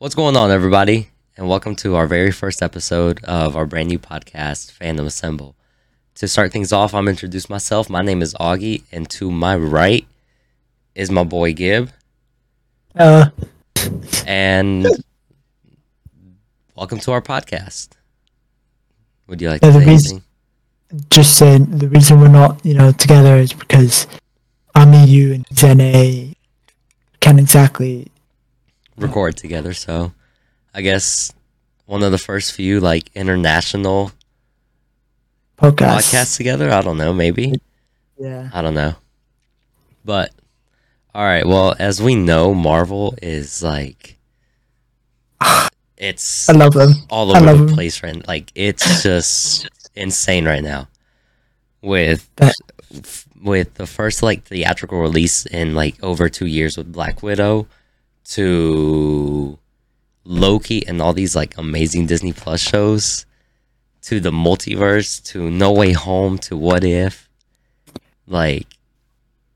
What's going on, everybody? And welcome to our very first episode of our brand new podcast, Fandom Assemble. To start things off, I'm introduce myself. My name is Augie, and to my right is my boy Gib. Uh, And welcome to our podcast. Would you like Yeah, to the say reason- anything? just saying the reason we're not, you know, together is because I'm EU and Zene can't exactly. Record together, so I guess one of the first few like international Podcast. podcasts together. I don't know, maybe. Yeah. I don't know. But all right, well, as we know, Marvel is like it's I love them. all over the the 'em. place right like it's just insane right now with with the first like theatrical release in like over 2 years with Black Widow to Loki and all these like amazing Disney Plus shows to the multiverse to No Way Home to What If like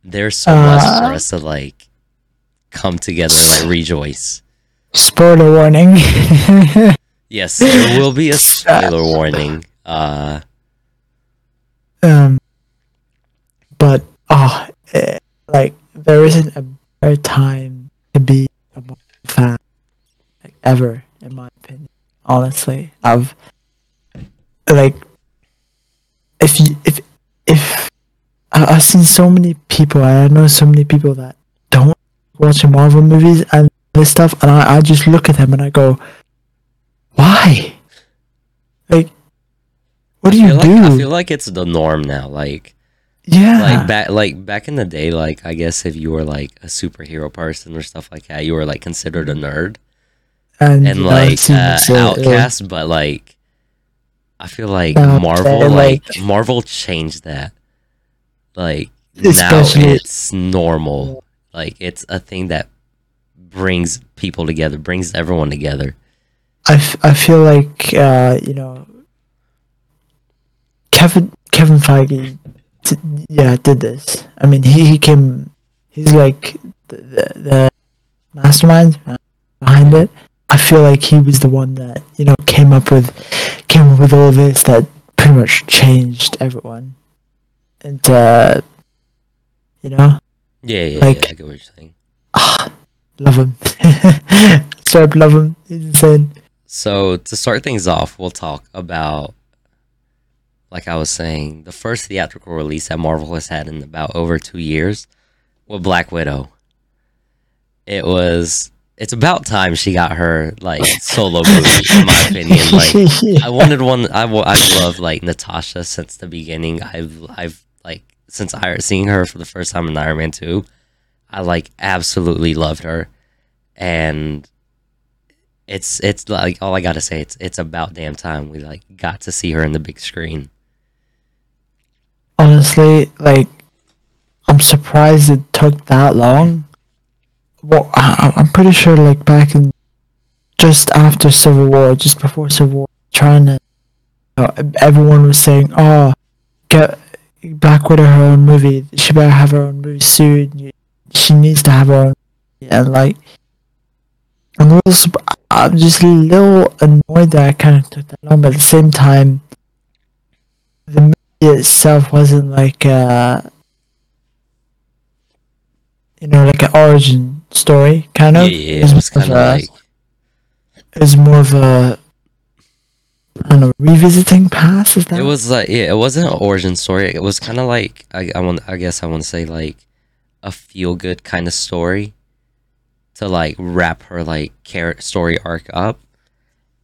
there's so much for Uh, us to like come together and like rejoice. Spoiler warning. Yes, there will be a spoiler warning. Uh, um, but oh, eh, like there isn't a better time to be a Marvel fan like ever, in my opinion. Honestly, I've like if you if if I- I've seen so many people, I know so many people that don't watch Marvel movies and this stuff, and I, I just look at them and I go, why? Like, what do you like do? I feel like it's the norm now. Like, yeah, like back, like back in the day, like I guess if you were like a superhero person or stuff like that, you were like considered a nerd and, and like uh, uh, outcast. But like, I feel like Uh, Marvel, like like- Marvel, changed that. Like now, it's normal. Like it's a thing that brings people together, brings everyone together. I, f- I feel like uh, you know Kevin Kevin Feige t- yeah did this. I mean he, he came he's like the, the, the mastermind behind it. I feel like he was the one that you know came up with came up with all of this that pretty much changed everyone. And uh, you know Yeah, yeah, Like- yeah. I get what you're saying. love him. Up love him. He's insane. So to start things off, we'll talk about, like I was saying, the first theatrical release that Marvel has had in about over two years, with Black Widow. It was. It's about time she got her like solo movie, in my opinion. Like I wanted one. I I've loved like Natasha since the beginning. I've I've like since I seeing her for the first time in Iron Man two, I like absolutely loved her, and it's it's like all I gotta say. It's it's about damn time we like got to see her in the big screen. Honestly, like, I'm surprised it took that long. Well, I, I'm pretty sure, like, back in just after Civil War, just before Civil War, trying to, you know, everyone was saying, "Oh, get Black Widow her own movie. She better have her own movie soon. She needs to have her own." And like, I'm I'm just a little annoyed that it kind of took that long, but at the same time, the itself wasn't like uh you know like an origin story kind Yeah, of yeah, It it was more kind of a- like it was more of a I don't know revisiting past is that it was like yeah, it wasn't an origin story. It was kind of like I I want I guess I want to say like a feel good kind of story to like wrap her like character story arc up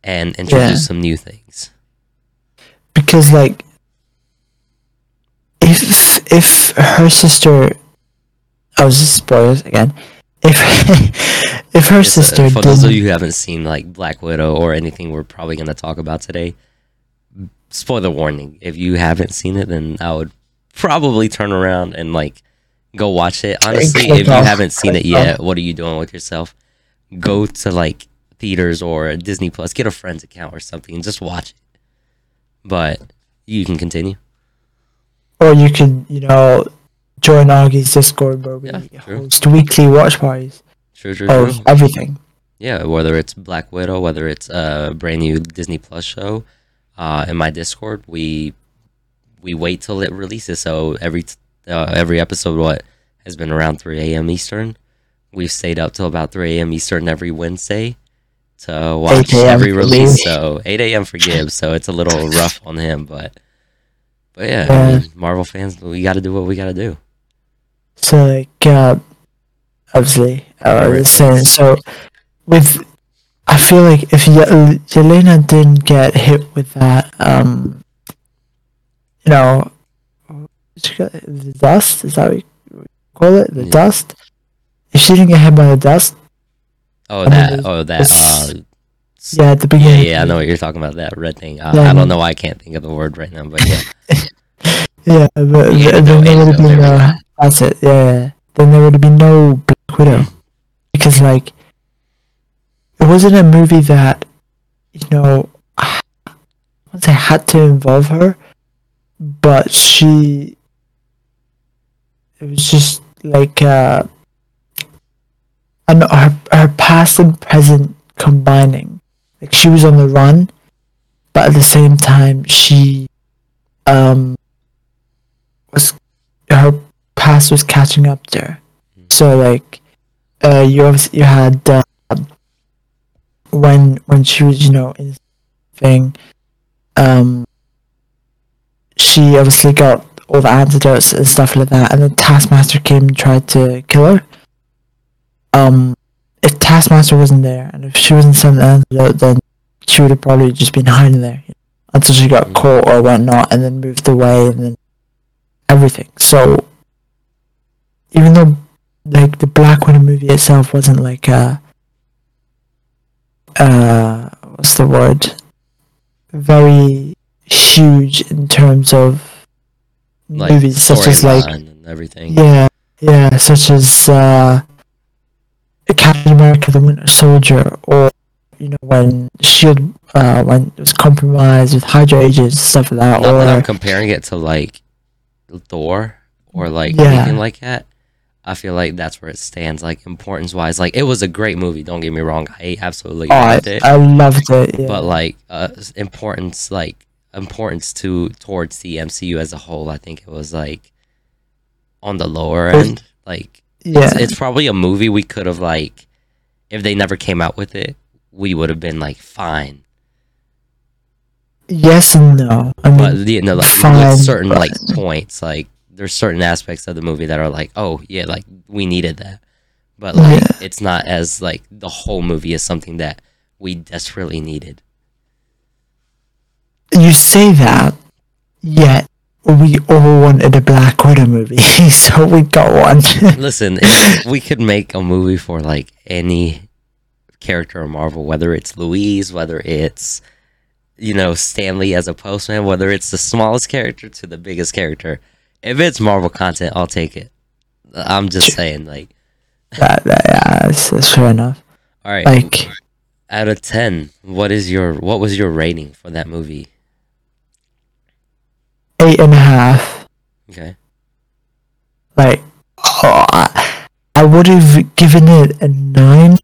and introduce Yeah. some new things. because like if if her sister oh this is spoilers again if if her It's, uh, sister for those of you who haven't seen like Black Widow or anything we're probably going to talk about today, spoiler warning. If you haven't seen it, then I would probably turn around and like go watch it. Honestly, if you haven't seen it yet, what are you doing with yourself? Go to like theaters or Disney Plus, get a friend's account or something, and just watch it. But you can continue. Or you could you know join Augie's Discord where we Yeah, host weekly watch parties True, true, of true. everything. Yeah, whether it's Black Widow, whether it's a brand new Disney Plus show, uh, in my Discord, we we wait till it releases. So every uh, every episode, what has been around 3 a.m. Eastern. We've stayed up till about 3 a.m. Eastern every Wednesday to watch every release. So 8 a.m. for Gibbs, so it's a little rough on him, but but yeah. I mean, Marvel fans, we got to do what we got to do. So like, uh, obviously, uh, Right. the same. So with, I feel like if Ye- Yelena didn't get hit with that, um, you know, what you got- the dust is that what you call it? The Yeah. dust. If she didn't get hit by the dust, Oh, I that it's- oh that uh, yeah, at the beginning. yeah, yeah, I know what you're talking about. That red thing. Uh, Yeah, I I don't know why I can't think of the word right now, but yeah. Yeah, but Yeah, th- no, then there would have been no. That's it. Yeah, yeah. Then there would have been no Black Widow because, like, it wasn't a movie that you know. Once I wouldn't say had to involve her, but she. It was just like uh, and her her past and present combining. Like she was on the run, but at the same time she um her past was catching up to her. So like uh you obviously you had uh, when when she was you know in thing um she obviously got all the antidotes and stuff like that and then Taskmaster came and tried to kill her. Um if Taskmaster wasn't there and if she wasn't some antidote then she would have probably just been hiding there until she got Mhm. caught or whatnot and then moved away and then everything. So even though like the Black Widow movie itself wasn't like a uh what's the word? Very huge in terms of Like movies such as like and everything. yeah, yeah, such as uh, Captain America: The Winter Soldier, or you know when Shield uh, when it was compromised with Hydra agents and stuff like that, Not that I'm or comparing it to like Thor or like Yeah. anything like that. I feel like that's where it stands, like importance wise. Like it was a great movie. Don't get me wrong. I absolutely oh, I, loved it. I loved it. Yeah. But like uh, importance, like importance to towards the MCU as a whole, I think it was like on the lower end. Like yeah, it's, it's probably a movie we could have like, if they never came out with it, we would have been like fine. Yes and no. I mean, but you know, like fine, with certain like points, like there's certain aspects of the movie that are like, oh yeah, like we needed that, but like Yeah. it's not as like the whole movie is something that we desperately needed. you say that, yet we all wanted a Black Widow movie, so we got one. Listen, we could make a movie for like any character in Marvel, whether it's Luis, whether it's you know Stan Lee as a postman, whether it's the smallest character to the biggest character. If it's Marvel content, I'll take it. I'm just saying, like, that, that, yeah, that's, that's fair enough. all right. Like, out of 10 what is your what was your rating for that movie eight and a half. okay Like, oh, I, I would have given it a nine,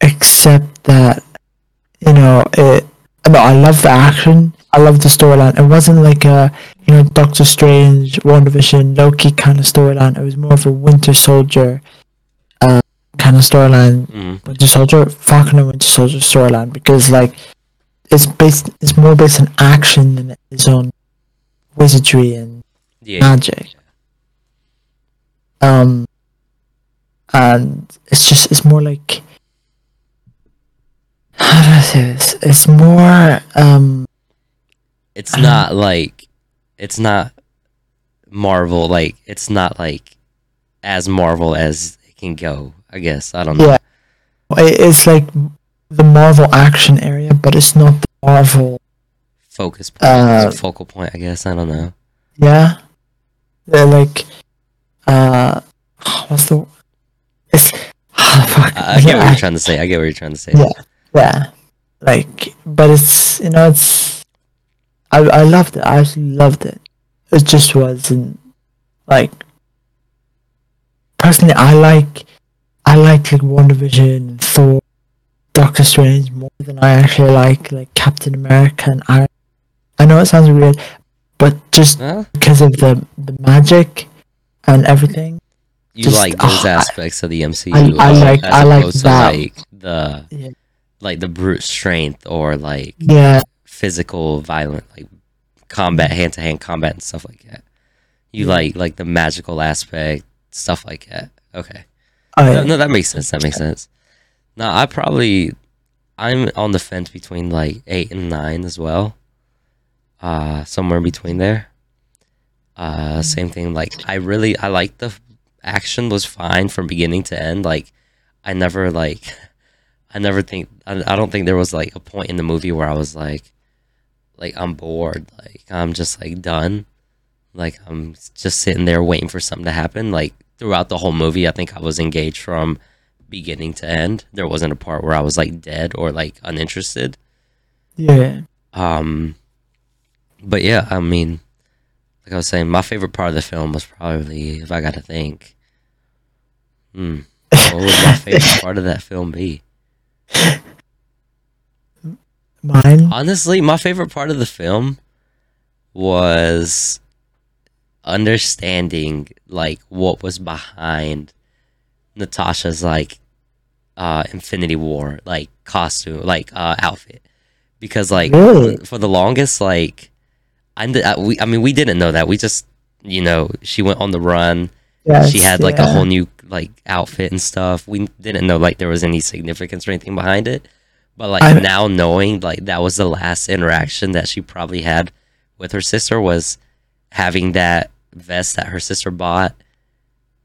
except that, you know, it. No, I love the action. I love the storyline. It wasn't like a, you know, Doctor Strange, WandaVision, Loki kind of storyline. It was more of a Winter Soldier, uh, kind of storyline. mm, Winter Soldier, Falcon and Winter Soldier storyline because like, it's based. It's more based on action than it is on wizardry and yeah magic. Um, and it's just it's more like how do I say this? It's more um it's not like it's not marvel like it's not like as marvel as it can go i guess i don't know yeah, it's like the Marvel action area, but it's not the Marvel. focus point Uh, focal point i guess i don't know Yeah, they're like uh, what's the? It's fuck. I, I get what you're trying to say i get what you're trying to say Yeah. Yeah, like, but it's you know it's. I I loved it. I actually loved it. It just wasn't like. Personally, I like, I like like WandaVision, Thor, Doctor Strange more than I actually like like Captain America and Iron. I know it sounds weird, but just Huh? because of the the magic and everything. You Just- like those oh, I- aspects of the MCU. I as- like- I like that. like the Yeah. Like the brute strength or like Yeah, physical violent like combat hand to hand combat and stuff like that. You Yeah. like like the magical aspect stuff like that. Okay. I, No, no, that makes sense. That makes sense. Now, I probably I'm on the fence between like eight and nine as well. Uh, somewhere in between there. Uh, same thing. Like I really I like the action was fine from beginning to end. Like I never like I never think I, I don't think there was like a point in the movie where I was like like I'm bored. Like I'm just like done. Like I'm just sitting there waiting for something to happen. Like throughout the whole movie, I think I was engaged from beginning to end. There wasn't a part where I was like dead or like uninterested. yeah. Um, but yeah, I mean, like I was saying, my favorite part of the film was probably, if I got to think, hmm, what would my favorite part of that film be? Mine. Honestly, my favorite part of the film was understanding like what was behind Natasha's like uh Infinity War like costume like uh outfit because like Really? for the longest like I, we I mean we didn't know that we just you know she went on the run Yes, she had like a whole new like outfit and stuff. We didn't know like there was any significance or anything behind it. But like I- now knowing like that was the last interaction that she probably had with her sister was having that vest that her sister bought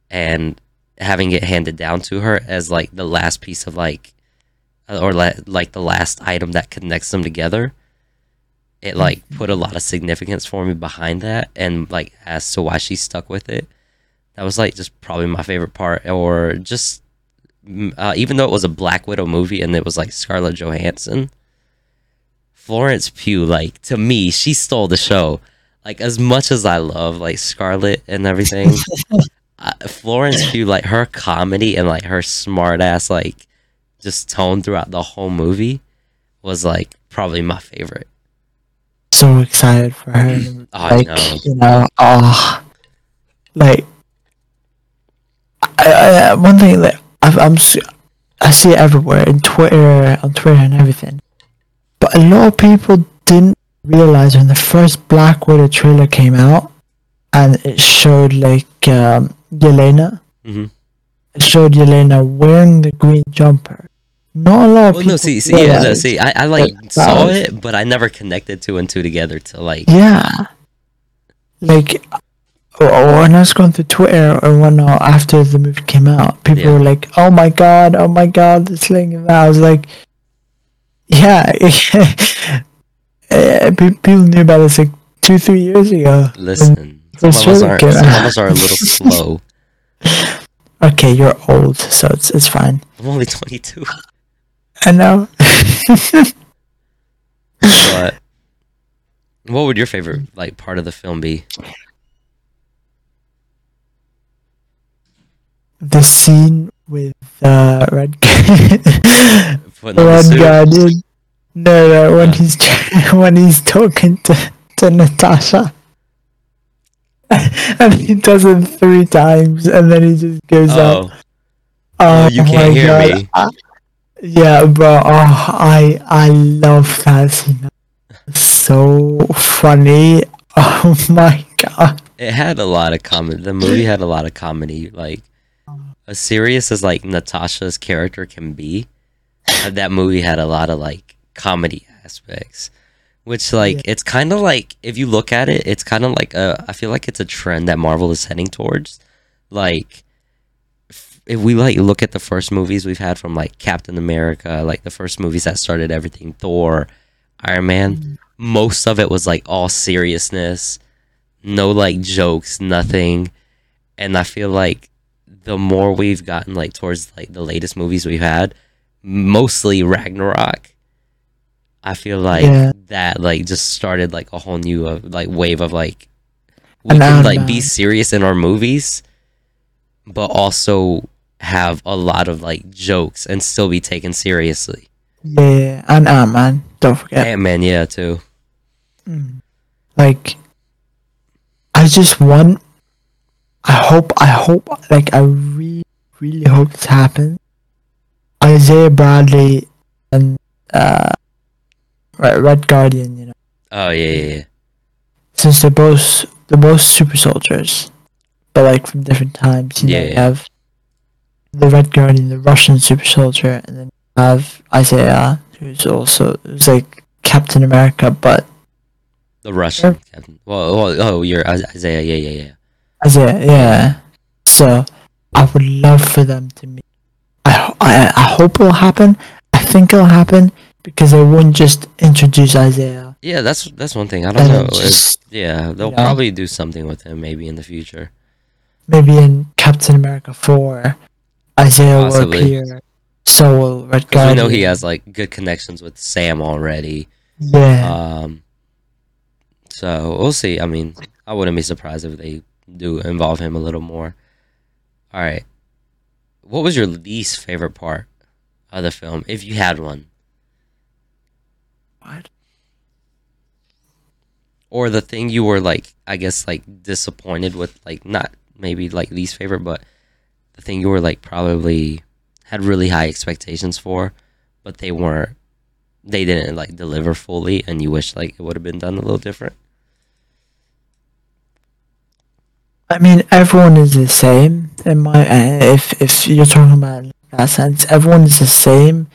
and having it handed down to her as like the last piece of like uh, or la- like the last item that connects them together it like put a lot of significance for me behind that and like as to why she stuck with it that was like just probably my favorite part or just uh, even though it was a black widow movie and it was like scarlett johansson florence pugh like to me she stole the show like as much as i love like scarlett and everything uh, florence pugh like her comedy and like her smart ass like just tone throughout the whole movie was like probably my favorite so excited for her. Oh, I like know. you know, oh, like I, I, one thing that I've, I'm I see it everywhere in Twitter, on Twitter and everything. But a lot of people didn't realize when the first Black Widow trailer came out, and it showed like um, Yelena. Mhm. It showed Yelena wearing the green jumper. Not a lot of well people. no see see yeah no, see i, I like saw was- it but i never connected two and two together to like Yeah. Like, or, or when I was going through Twitter or whatnot after the movie came out, people Yeah. were like, "Oh my god, oh my god, it's like that." I was like, "Yeah." Eh, people knew about this like two, three years ago. listen some of us are some of us are a little slow Okay, you're old, so it's it's fine. i'm only 22 I know. but what would your favorite like part of the film be the scene with uh, Red Red? Guardian. No, no, when he's when he's talking to to Natasha, and he does it three times, and then he just goes up. oh Oh, you can't my hear God. me. I- yeah, bro. Oh, I I love that scene. So funny. Oh my god. it had a lot of comedy the movie had a lot of comedy like as serious as like natasha's character can be. Uh, that movie had a lot of like comedy aspects which like it's kind of like if you look at it it's kind of like a i feel like it's a trend that marvel is heading towards. Like f- if we like look at the first movies we've had from like captain america like the first movies that started everything thor iron man most of it was like all seriousness no like jokes nothing. And i feel like the more we've gotten like towards like the latest movies we've had mostly ragnarok i feel like Yeah. that like just started like a whole new uh, like wave of like we can like be serious in our movies but also have a lot of like jokes and still be taken seriously Yeah, and Ant Man. Don't forget. Ant Man, yeah, too. Like, I just want. I hope. I hope. Like, I really, really hope this happens. Isaiah Bradley and uh, Red Red Guardian. You know, Oh yeah, yeah, yeah. since they're both they're both super soldiers, but like from different times. You know, Yeah, you yeah. have the Red Guardian, the Russian super soldier, and then you have Isaiah, who's also who's like Captain America, but The Russian captain. Well, well, oh, you're Isaiah. Yeah, yeah, yeah. Isaiah, yeah. So I would love for them to meet. I, I I hope it'll happen. I think it'll happen because they wouldn't just introduce Isaiah. Yeah, that's that's one thing. I don't know. just, yeah, they'll know. probably do something with him maybe in the future. maybe in Captain America 4, Isaiah will appear. So will Red Because we know he has like good connections with Sam already. Yeah. Um, so we'll see. I mean, I wouldn't be surprised if they do involve him a little more. All right. What was your least favorite part of the film, if you had one, What? or the thing you were like, I guess, like disappointed with, like not maybe like least favorite, but the thing you were like probably had really high expectations for, but they weren't. They didn't like deliver fully, and you wish like it would have been done a little different. I mean, everyone is the same. In my, uh, if if you're talking about that sense, everyone is the same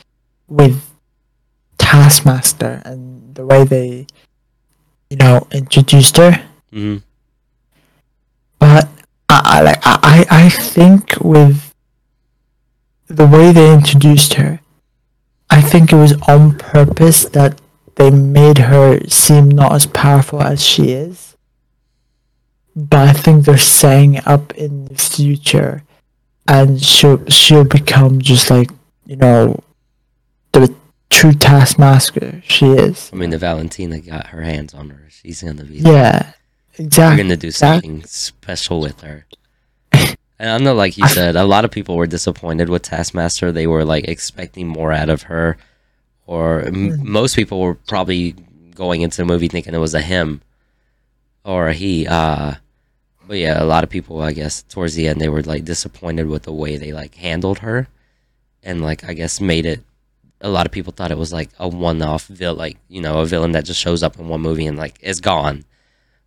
with Taskmaster and the way they, you know, introduced her. hmm But I, I like I I think with the way they introduced her, I think it was on purpose that they made her seem not as powerful as she is. But I think they're setting it up in the future, and she'll she'll become just like you know, the true Taskmaster she is. I mean, the Valentina got her hands on her. She's gonna be. Yeah, exactly. We're gonna do that- something special with her. And I know, like you said, a lot of people were disappointed with Taskmaster. They were like expecting more out of her, or m- Mm. most people were probably going into the movie thinking it was a him or he. Uh, but yeah, a lot of people, I guess, towards the end, they were like disappointed with the way they like handled her, and like I guess made it. A lot of people thought it was like a one-off villain, like you know, a villain that just shows up in one movie and like is gone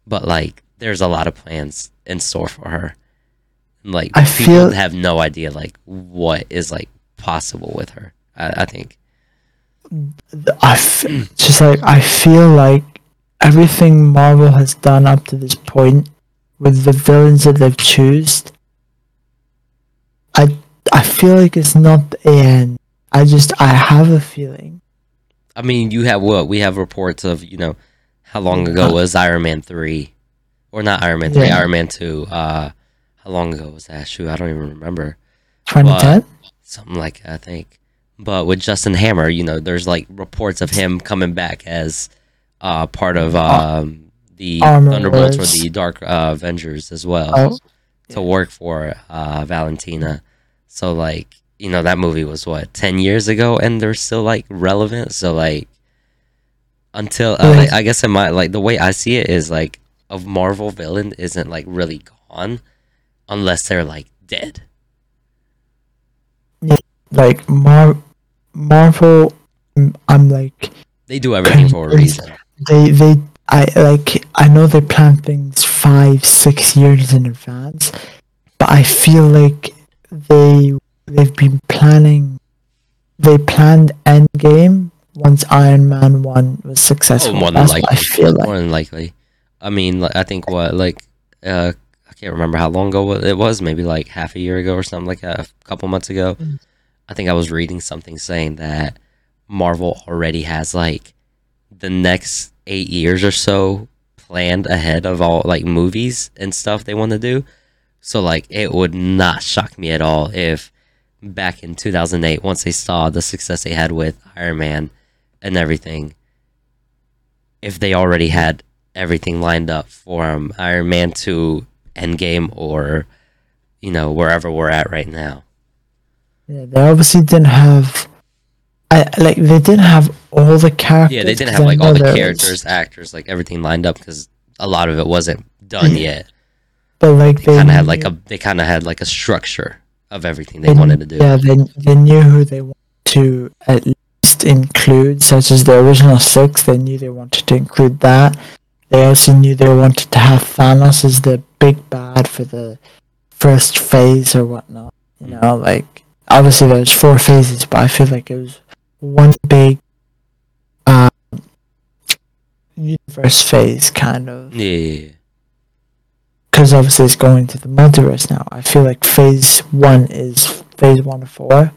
but like there's a lot of plans in store for her And, like I people feel- have no idea like what is like possible with her i, I think I f- just like I feel like everything Marvel has done up to this point with the villains that they've chosen, I I feel like it's not the end. I just I have a feeling. i mean you have what we have reports of you know how long ago was iron man 3 or not iron man 3 Yeah. iron man 2 uh how long ago was that shoot i don't even remember 2010. something like that, i think but with justin hammer you know there's like reports of him coming back as uh part of um the thunderbolts or the dark uh, avengers as well Oh, to work for uh, Valentina. So like you know that movie was what ten years ago, and they're still like relevant. So like until uh, like, I guess in my like the way I see it is like a Marvel villain isn't like really gone unless they're like dead. like Mar Marvel. I'm like They do everything for a reason. They they I like I know they plan things five six years in advance, but I feel like they they've been planning. They planned Endgame once Iron Man one was successful. Oh, more than That's likely. I feel like. More than likely. I mean, like, I think what like uh, I can't remember how long ago it was. Maybe like half a year ago or something like that. A couple months ago. Mm. I think I was reading something saying that Marvel already has like the next eight years or so planned ahead of all like movies and stuff they want to do. So like it would not shock me at all if back in 2008 once they saw the success they had with Iron Man and everything if they already had everything lined up for um, Iron Man 2 Endgame or you know wherever we're at right now. Yeah, they obviously didn't have. I like they didn't have all the characters. Yeah, they didn't have like all the there was- characters, actors, like everything lined up because a lot of it wasn't done yet. but like They they kind of had like a they kind of had like a structure of everything they they- wanted to do. Yeah, they they knew who they wanted to at least include, such as the original six. They knew they wanted to include that. They also knew they wanted to have Thanos as the big bad for the first phase or whatnot. You know, like obviously there's four phases, but I feel like it was one big um, universe phase kind of. Yeah, because obviously it's going to the multiverse now. I feel like phase one is phase one of four,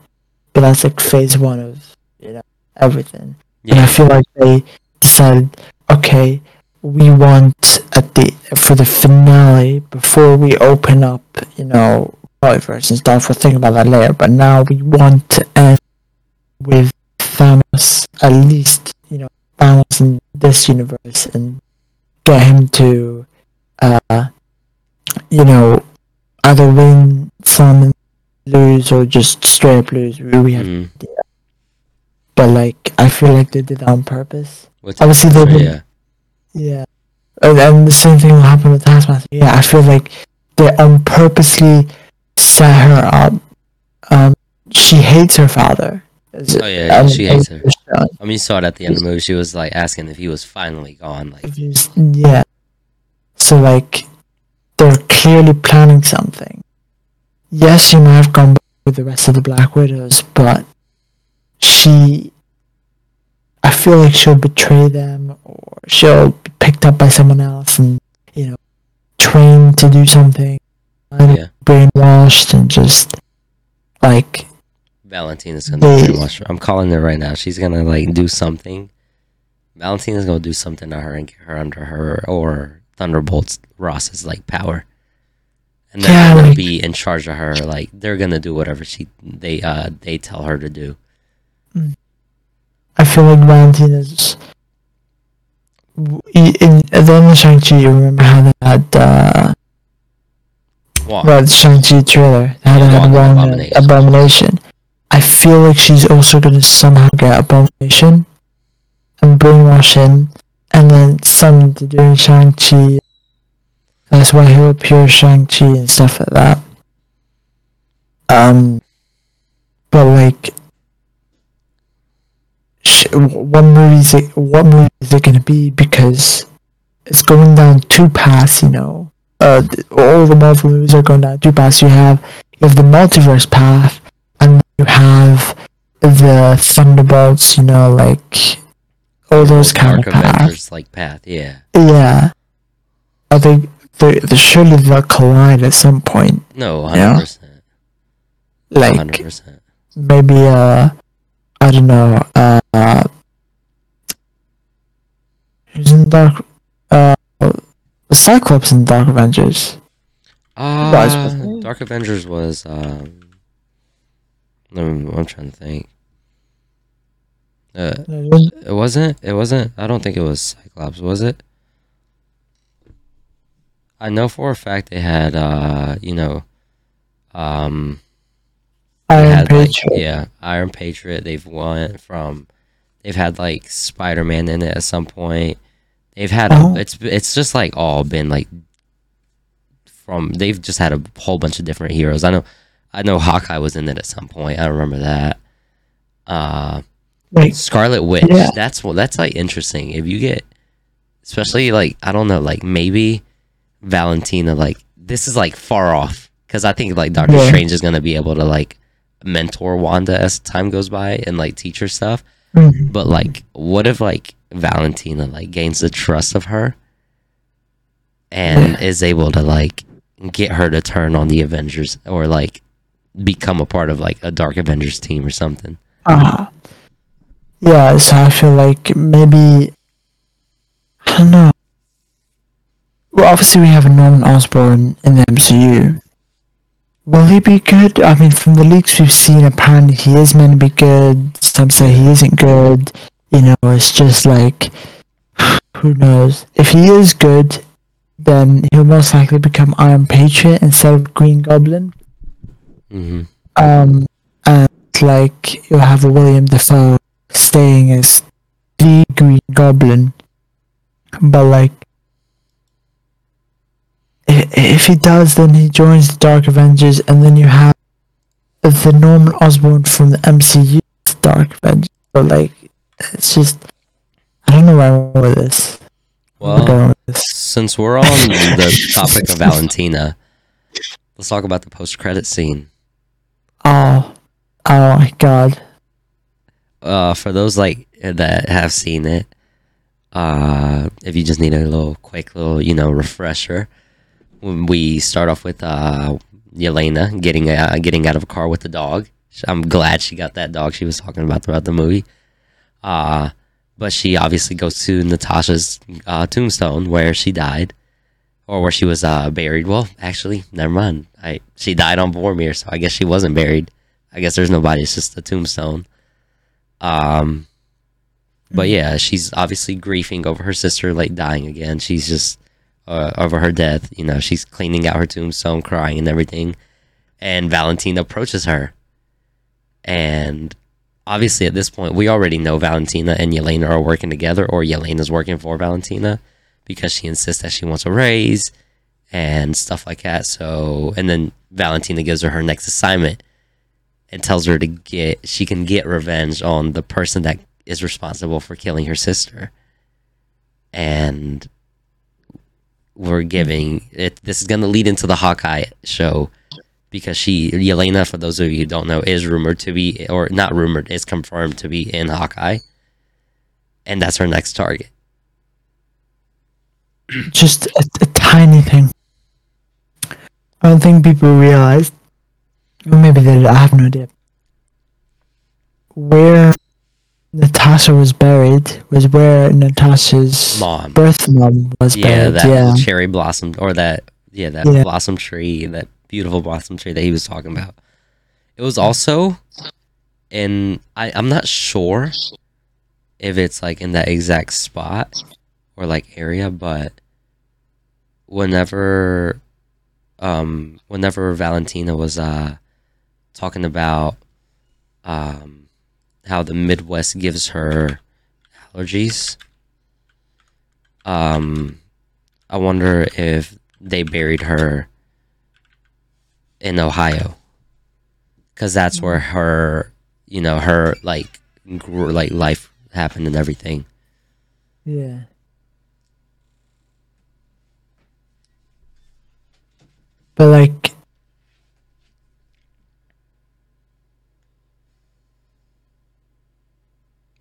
but that's like phase one of you know everything. Yeah. And I feel like they decided, okay, we want at the for the finale before we open up, you know, multiverse and stuff. We'll think about that later. But now we want to end with Thanos, at least you know Thanos in this universe, and get him to, uh, you know, either win some, lose, or just straight up lose. We, we have, Mhm. but like I feel like they did that on purpose. What's Obviously, they yeah, did- Yeah. And, and the same thing will happen with Taskmaster. Yeah, I feel like they um purposely set her up. Um, she hates her father. Oh, yeah, um, she hates shown. I mean, you saw it at the end of the movie. She was like asking if he was finally gone. Like, If you s- Yeah. So like, they're clearly planning something. Yes, you might have gone back with the rest of the Black Widows, but she. I feel like she'll betray them, or she'll be picked up by someone else, and you know, trained to do something, yeah, brainwashed, and just like Valentina's gonna brainwash her. I'm calling her right now. She's gonna like do something. Valentina's gonna do something to her and get her under her or Thunderbolts Ross's like power. And they're Yeah, gonna like- be in charge of her. Like they're gonna do whatever she they uh they tell her to do. I feel like Valentina's. In, in the end of Shang-Chi, you remember how they had uh, Wong. well, the Shang-Chi trailer. They had, Yeah, had Wong, Wong, Abomination. Abomination. I feel like she's also gonna somehow get Abomination and brainwash him, and then something to do Shang-Chi. That's why he'll appear Shang-Chi and stuff like that. Um, but like, sh- what movie is it? What movie is it gonna be? Because it's going down two paths, you know. Uh, all the Marvel movies are going down two paths. You have you have the multiverse path, you have the Thunderbolts. You know, like all those kind Dark of paths. Like path. Yeah. Yeah, I think they they surely they'll collide at some point. No, hundred percent. Like Hundred percent. maybe uh, I don't know uh, who's in Dark uh, Cyclops in Dark Avengers. Uh. Dark Avengers was um. I'm, I'm trying to think. Uh, it wasn't. It wasn't. I don't think it was Cyclops. Was it? I know for a fact they had. Uh, you know. Um. Iron had like Patriot. yeah, Iron Patriot. They've won from. They've had like Spider Man in it at some point. They've had a, Oh. it's it's just like all been like from they've just had a whole bunch of different heroes. I know I know Hawkeye was in it at some point. I remember that. Uh Like Scarlet Witch. Yeah. That's well that's like interesting. If you get especially like I don't know, like maybe Valentina like this is like far off cuz I think like Doctor Yeah. Strange is going to be able to like mentor Wanda as time goes by and like teach her stuff. mhm. But like, what if like Valentina like gains the trust of her and is able to like get her to turn on the Avengers or like become a part of like a Dark Avengers team or something? Uh, yeah, so I feel like maybe I don't know. Well, obviously we have a Norman Osborn in the MCU. Will he be good? I mean, from the leaks we've seen, apparently he is meant to be good. Some say he isn't good. You know, it's just like who knows. If he is good, then he'll most likely become Iron Patriot instead of Green Goblin. Hmm Um, and like you'll have a William Dafoe staying as the Green Goblin. But like, if he does, then he joins the Dark Avengers, and then you have the Norman Osborn from the MCU Dark Avengers. But like, it's just I don't know where I'm with this. Well, with this. since we're on the topic of Valentina, let's talk about the post-credit scene. Oh, oh my God. uh, for those like that have seen it, uh, if you just need a little quick little you know refresher, we start off with uh, Yelena getting uh, getting out of a car with the dog. I'm glad she got that dog she was talking about throughout the movie. Uh, but she obviously goes to Natasha's uh, tombstone where she died, or where she was uh, buried. Well, actually, never mind. I she died on Vormir, so I guess she wasn't buried. I guess there's nobody. It's just a tombstone. Um, but yeah, she's obviously grieving over her sister like dying again. She's just uh, over her death. You know, she's cleaning out her tombstone, crying and everything. And Valentina approaches her, and obviously at this point we already know Valentina and Yelena are working together, or Yelena's working for Valentina because she insists that she wants a raise and stuff like that. So, and then Valentina gives her her next assignment and tells her to get she can get revenge on the person that is responsible for killing her sister. And we're giving it this is going to lead into the Hawkeye show because she Yelena for those of you who don't know is rumored to be or not rumored is confirmed to be in Hawkeye. And that's her next target. Just a, a tiny thing. I don't think people realize, or maybe they did, I have no idea. Where Natasha was buried was where Natasha's Mom. birth mom was Yeah, buried. that yeah, that cherry blossom or that yeah, that Yeah. blossom tree, that beautiful blossom tree that he was talking about. It was also in I, I'm not sure if it's like in that exact spot or like area, but whenever um whenever Valentina was uh talking about um how the Midwest gives her allergies. Um I wonder if they buried her in Ohio. Cuz that's where her, you know, her like like life happened and everything. yeah. But like,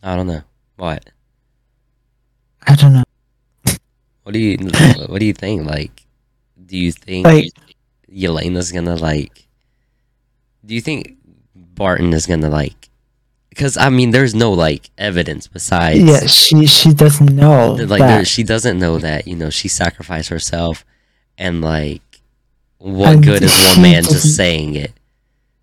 I don't know. What? I don't know. What do you what do you think? Like do you think Like, Yelena's gonna like do you think Barton is gonna like because I mean there's no like evidence besides yeah, she she doesn't know like that. there, she doesn't know that you know she sacrificed herself and like what And good is one man just saying it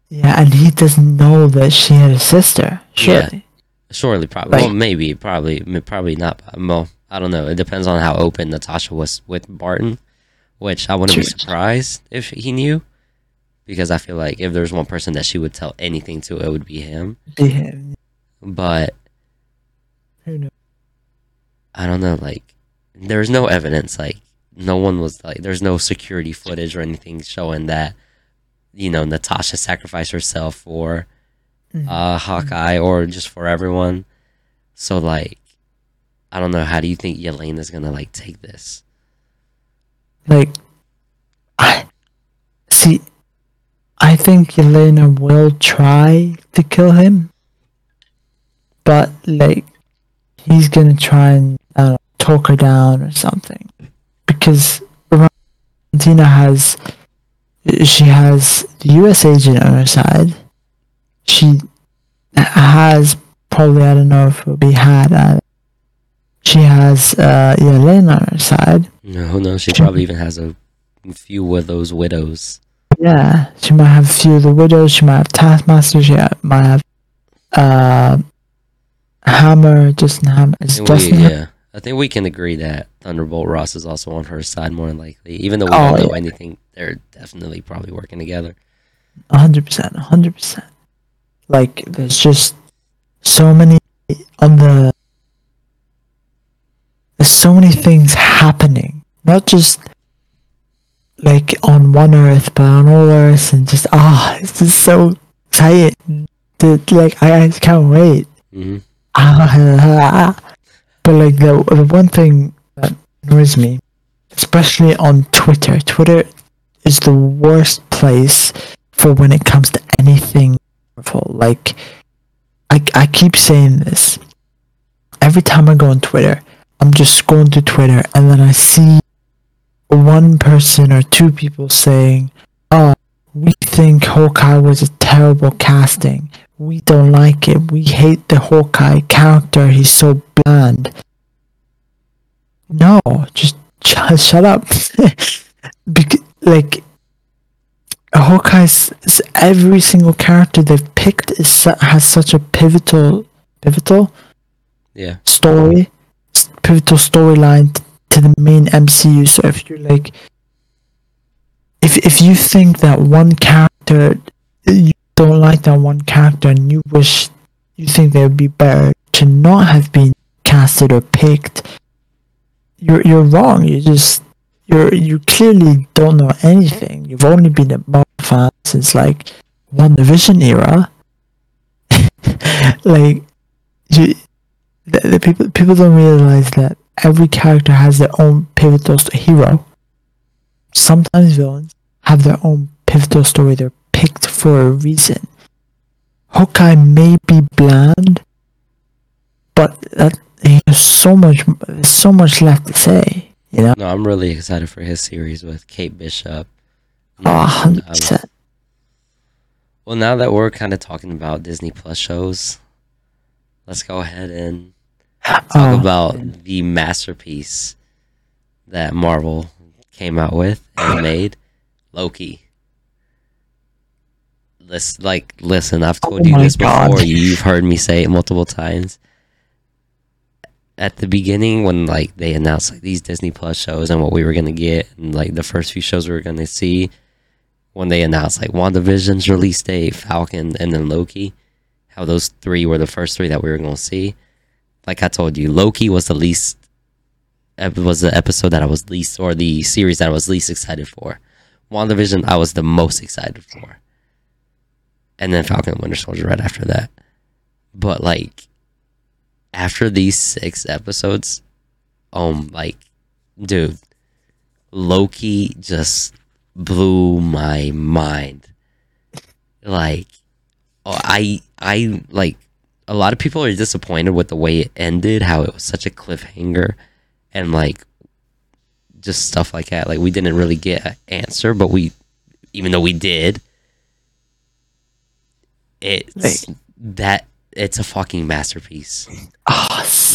Yeah, and he doesn't know that she had a sister. Yeah. Surely. surely probably Like- well maybe probably probably not well I don't know it depends on how open Natasha was with Barton which I wouldn't be surprised if he knew because I feel like if there's one person that she would tell anything to it would be him Be him. but Who knows? I don't know, like there's no evidence, like no one was like there's no security footage or anything showing that, you know, Natasha sacrificed herself for Mhm. uh Hawkeye or just for everyone. So like I don't know, how do you think Yelena's gonna like take this? Like, I see. I think Elena will try to kill him, but like, he's gonna try and know, talk her down or something, because Valentina has she has the U.S. agent on her side. She has probably I don't know if it will be had. Uh, she has uh, Yelena on her side. No, who knows? She probably even has a few of those widows. Yeah, she might have a few of the widows. She might have Taskmaster. She might have uh, Hammer. Justin Hammer. Is Justin Hammer? I think we can agree that Thunderbolt Ross is also on her side more than likely. Even though we Oh, don't know yeah. anything, they're definitely probably working together. A hundred percent. A hundred percent. Like there's just so many on the there's so many things happening, not just like on one Earth, but on all Earths, and just ah, it's just so. To, like I, I just can't wait. hmm Ah, but like the the one thing that annoys me, especially on Twitter, Twitter is the worst place for when it comes to anything. Like, I I keep saying this every time I go on Twitter. I'm just scrolling through Twitter and then I see one person or two people saying, "Oh, we think Hawkeye was a terrible casting. We don't like it. We hate the Hawkeye character. He's so bland." No, just shut, shut up. Bec- like Hawkeye's every single character they've picked is has such a pivotal pivotal Yeah. story, pivotal storyline t- to the main MCU. So if you're like, if if you think that one character, don't like that one character, and you wish you think they would be better to not have been casted or picked, you're you're wrong. You just you're you clearly don't know anything. You've only been a Marvel fan since like WandaVision era. like you, the, the people people don't realize that every character has their own pivotal hero. Sometimes villains have their own pivotal story. They're picked for a reason. Hawkeye may be bland, but that there's so much so much left to say. You know, No, I'm really excited for his series with Kate Bishop. oh, hundred I- percent. Well, now that we're kind of talking about Disney Plus shows, let's go ahead and talk Oh, about the masterpiece that Marvel came out with and made, Loki. Listen, like, listen, I've oh told Oh you this God. before. You've heard me say it multiple times. At the beginning, when like they announced like these Disney Plus shows and what we were gonna get, and like the first few shows we were gonna see, when they announced like WandaVision's release date, Falcon, and then Loki, how those three were the first three that we were gonna see. Like I told you, Loki was the least ep- was the episode that I was least or the series that I was least excited for. WandaVision I was the most excited for. And then Falcon Winter Soldier right after that. But like after these six episodes, um like dude, Loki just blew my mind. Like oh, I I like a lot of people are disappointed with the way it ended, how it was such a cliffhanger and like just stuff like that. Like we didn't really get an answer, but we even though we did, it's that it's a fucking masterpiece. oh,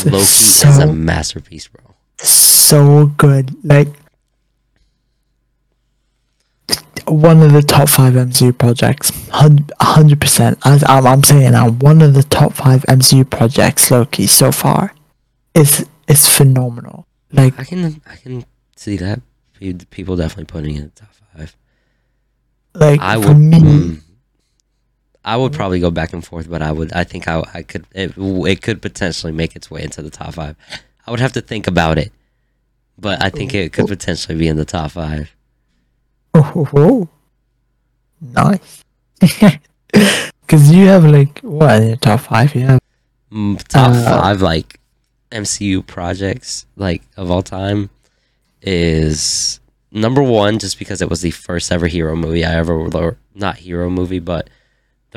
Loki so is a masterpiece, bro. so good. Like one of the top five MCU projects, hundred percent. I'm, I'm saying now, one of the top five MCU projects, Loki, so far, is is phenomenal. Like I can I can see that people definitely putting it in the top five. like I for would. me, mm, I would probably go back and forth, but I would. I think I, I could. It, it could potentially make its way into the top five. I would have to think about it, but I think it could potentially be in the top five. oh, nice. Because you have like what in your top five? Yeah, Mm, top Uh, five like MCU projects like of all time is number one just because it was the first ever hero movie I ever not hero movie but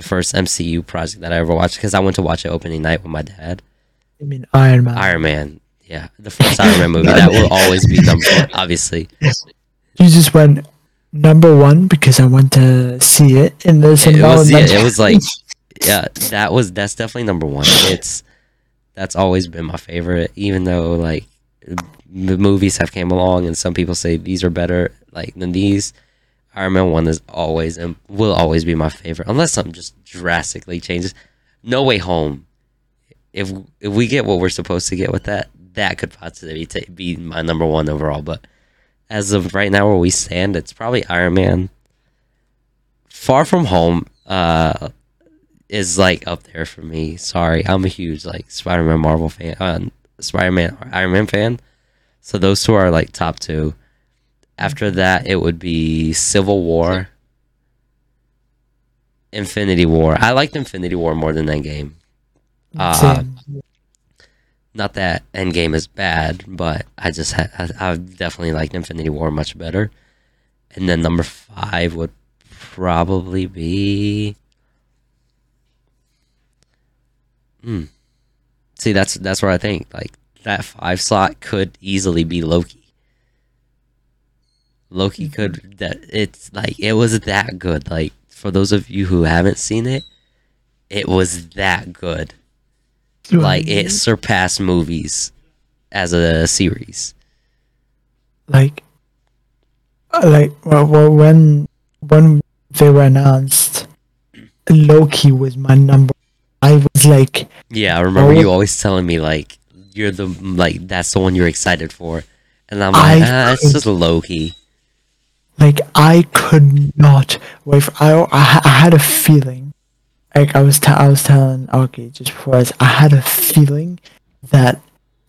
the first MCU project that I ever watched because I went to watch it opening night with my dad. I mean Iron Man. Iron Man, yeah, the first Iron Man movie that will always be number obviously. You just went number one because I went to see it in the It cinema. was yeah, it was like yeah, that was that's definitely number one. It's that's always been my favorite, even though like the movies have came along and some people say these are better like than these. Iron Man one is always and will always be my favorite, unless something just drastically changes. No Way Home. If if we get what we're supposed to get with that, that could possibly ta- be my number one overall. But as of right now, where we stand, it's probably Iron Man. Far From Home. Uh, is like up there for me. Sorry, I'm a huge like Spider-Man Marvel fan, uh, Spider-Man Iron Man fan. So those two are like top two. After that, it would be Civil War, Infinity War. I liked Infinity War more than Endgame. Uh, not that Endgame is bad, but I just ha- I, I definitely liked Infinity War much better. And then number five would probably be. Hmm. See, that's that's where I think like that five slot could easily be Loki. Loki could that it's like it was that good. Like for those of you who haven't seen it, it was that good like it surpassed movies as a series. like uh, like well, well when when they were announced loki was my number i was like Yeah, I remember Oh. you always telling me like you're the like that's the one you're excited for, and I'm I like, ah, it's just Loki. Like i could not wait for, I, I I had a feeling like i was t- i was telling okay just before this, i had a feeling that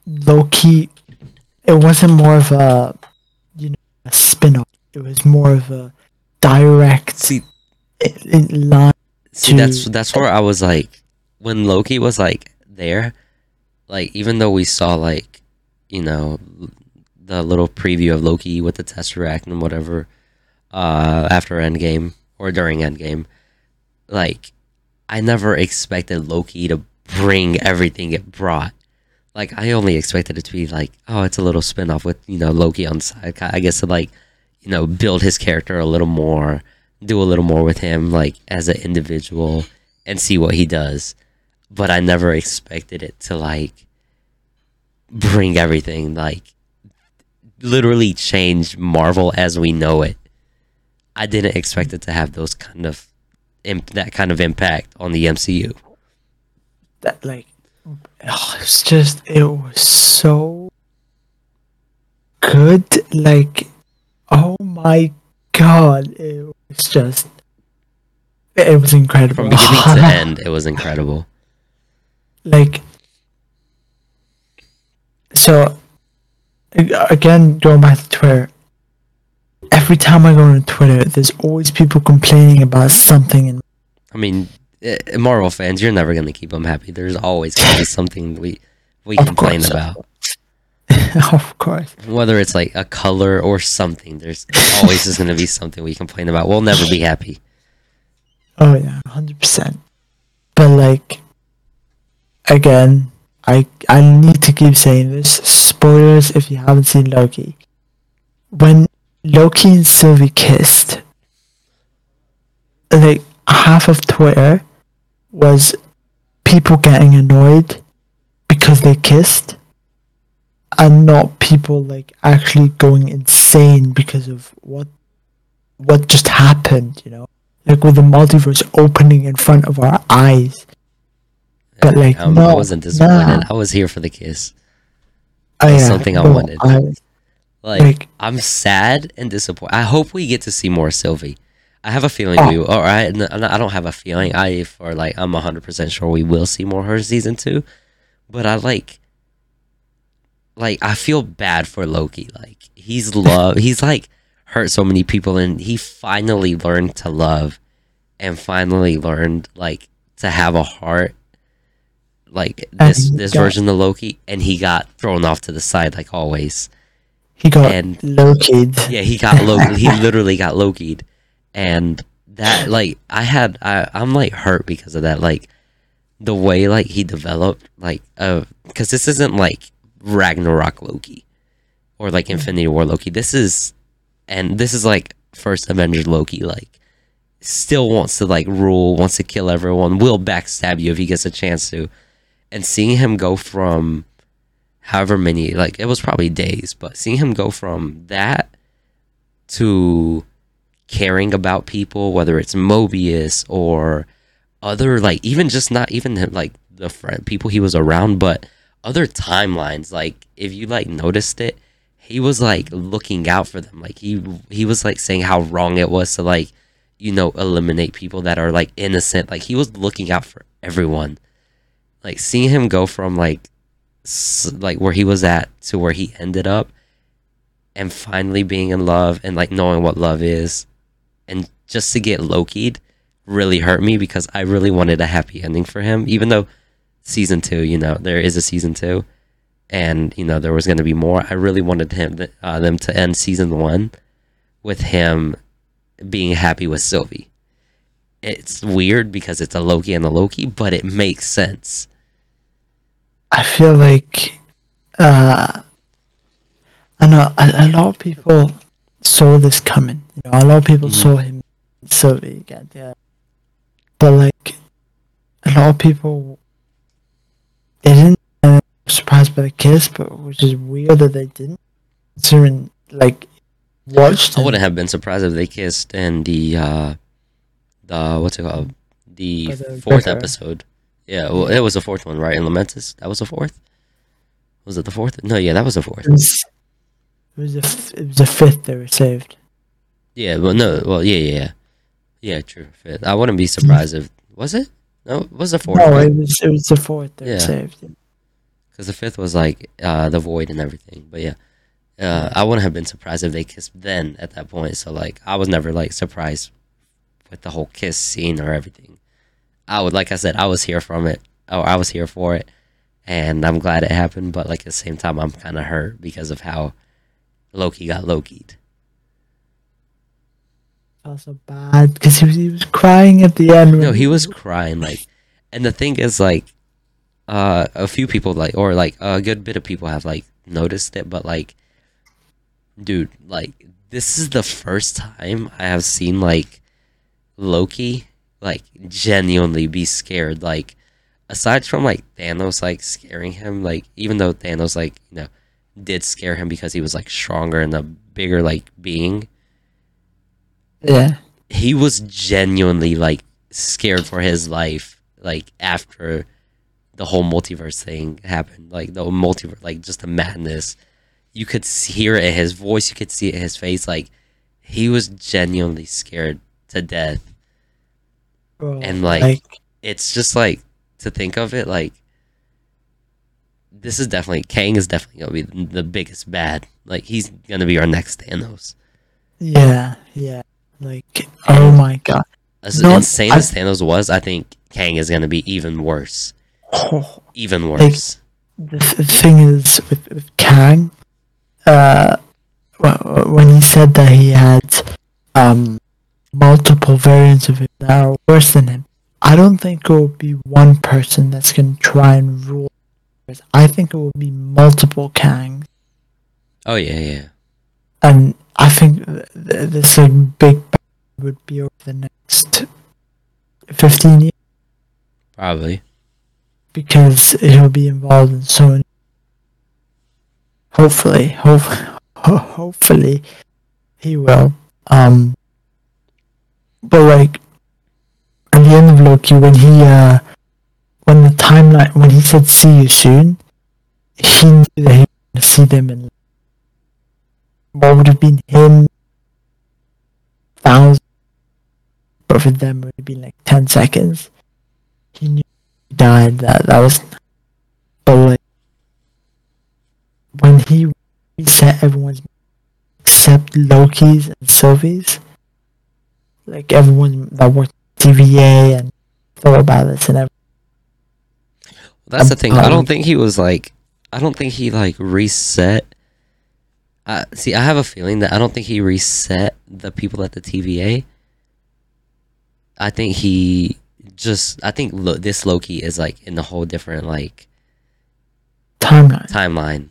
loki it wasn't more of a you know a spin-off. It was more of a direct See, i- in line see, that's to- that's where I was like, when Loki was like there, like even though we saw like, you know, the little preview of Loki with the Tesseract and whatever, uh, after Endgame or during Endgame, like, I never expected Loki to bring everything it brought. Like I only expected it to be like, oh, it's a little spin-off with you know Loki on side. I guess to like, you know, build his character a little more, do a little more with him, like as an individual, and see what he does. But I never expected it to like bring everything like literally change Marvel as we know it. I didn't expect it to have those kind of imp- that kind of impact on the MCU. that like oh, it's just it was so good like oh my god it was just it was incredible From beginning to end, it was incredible. like so again going back to twitter every time i go on twitter there's always people complaining about something in I mean, eh, Marvel fans, you're never gonna keep them happy. There's always gonna be something we we Of complain course. about, of course whether it's like a color or something. There's always is gonna be something we complain about. We'll never be happy. Oh yeah, hundred percent. But like, again, I I need to keep saying this. Spoilers if you haven't seen Loki. When Loki and Sylvie kissed, like half of Twitter was people getting annoyed because they kissed, and not people like actually going insane because of what what just happened. You know like with the multiverse opening in front of our eyes. But like, Um, no, I wasn't disappointed. nah. I was here for the kiss. Oh, That's yeah, something I wanted. I, Like, Like- I'm sad and disappointed. I hope we get to see more Sylvie. I have a feeling Oh. we. All right, n- n- I don't have a feeling. I for like I'm 100 percent sure we will see more her in season two. But I like, like I feel bad for Loki. Like he's love. he's like hurt so many people, and he finally learned to love, and finally learned like to have a heart. Like this this got- version of Loki, and he got thrown off to the side like always. He got and- Loki'd. Yeah, he got Loki. he literally got Loki'd, and that like I had I I'm like hurt because of that. Like the way like he developed like uh because this isn't like Ragnarok Loki or like Infinity War Loki. This is and this is like first Avengers Loki. Like still wants to like rule, wants to kill everyone, will backstab you if he gets a chance to. And seeing him go from however many like it was probably days, but seeing him go from that to caring about people, whether it's Mobius or other like even just not even like the friend people he was around, but other timelines. Like if you like noticed it, he was like looking out for them. Like he he was like saying how wrong it was to like you know, eliminate people that are like innocent. Like he was looking out for everyone. Like seeing him go from like like where he was at to where he ended up and finally being in love and like knowing what love is and just to get Loki'd really hurt me because I really wanted a happy ending for him even though season 2 you know there is a season 2 and you know there was going to be more. I really wanted him uh, them to end season 1 with him being happy with Sylvie. It's weird because it's a Loki and a Loki but it makes sense I feel like uh, I know a, a lot of people saw this coming. You know, a lot of people Mhm. saw him Sylvie get there, but like a lot of people they didn't uh, surprised by the kiss, but which is weird that they didn't. Considering like watched. I wouldn't have been surprised if they kissed in the uh the what's it called? The By the fourth episode. Yeah, well, it was the fourth one, right? In Lamentis, that was the fourth. Was it the fourth? No, yeah, that was the fourth. It was, it was the f- it was the fifth they were saved. Yeah, well, no, well, yeah, yeah, yeah, yeah, true. Fifth. I wouldn't be surprised if was it? No, it was the fourth? no, right? it was it was the fourth they Yeah. saved. because the fifth was like uh, the void and everything. But yeah, uh, I wouldn't have been surprised if they kissed then at that point. So like, I was never like surprised with the whole kiss scene or everything. I would, like I said, I was here from it, or I was here for it, and I'm glad it happened. But like at the same time, I'm kind of hurt because of how Loki got Loki'd. felt so bad because he was he was crying at the end. No, he was crying like, and the thing is like, uh, a few people like, or like a good bit of people have like noticed it, but like, dude, like this is the first time I have seen like Loki like genuinely be scared. Like, aside from like Thanos like scaring him, like even though Thanos like you know did scare him because he was like stronger and a bigger like being yeah. he was genuinely like scared for his life like after the whole multiverse thing happened like the multiverse like just the madness you could hear it in his voice you could see it in his face like he was genuinely scared to death Bro, And, like, it's just like to think of it like this is definitely Kang is definitely gonna be the- the biggest bad like he's gonna be our next Thanos yeah, yeah. Like, oh my god. as No, insane I- as Thanos was I think Kang is gonna be even worse Oh, even worse. the, the thing is with, with Kang, uh, when he said that he had um multiple variants of it that are worse than him, I don't think it will be one person that's gonna try and rule. I think it will be multiple Kangs. oh yeah, yeah. and I think th- th- this like big would be over the next fifteen years Probably. because he'll be involved in so many. Hopefully, hope, ho- hopefully, he will. Um, but like at the end of Loki, when he uh, when the timeline when he said "see you soon," he knew that he gonna see them in what would have been him thousand, but for them it would have been like ten seconds. He knew he died. That that was, but like when he reset everyone's except Loki's and Sylvie's, like everyone that worked TVA and thought about this and everything. Well, That's the thing. I Um, don't think he was like. I don't think he like reset. Uh, see, I have a feeling that I don't think he reset the people at the TVA. I think he just. I think lo- this Loki is like in a whole different like Timeline. timeline.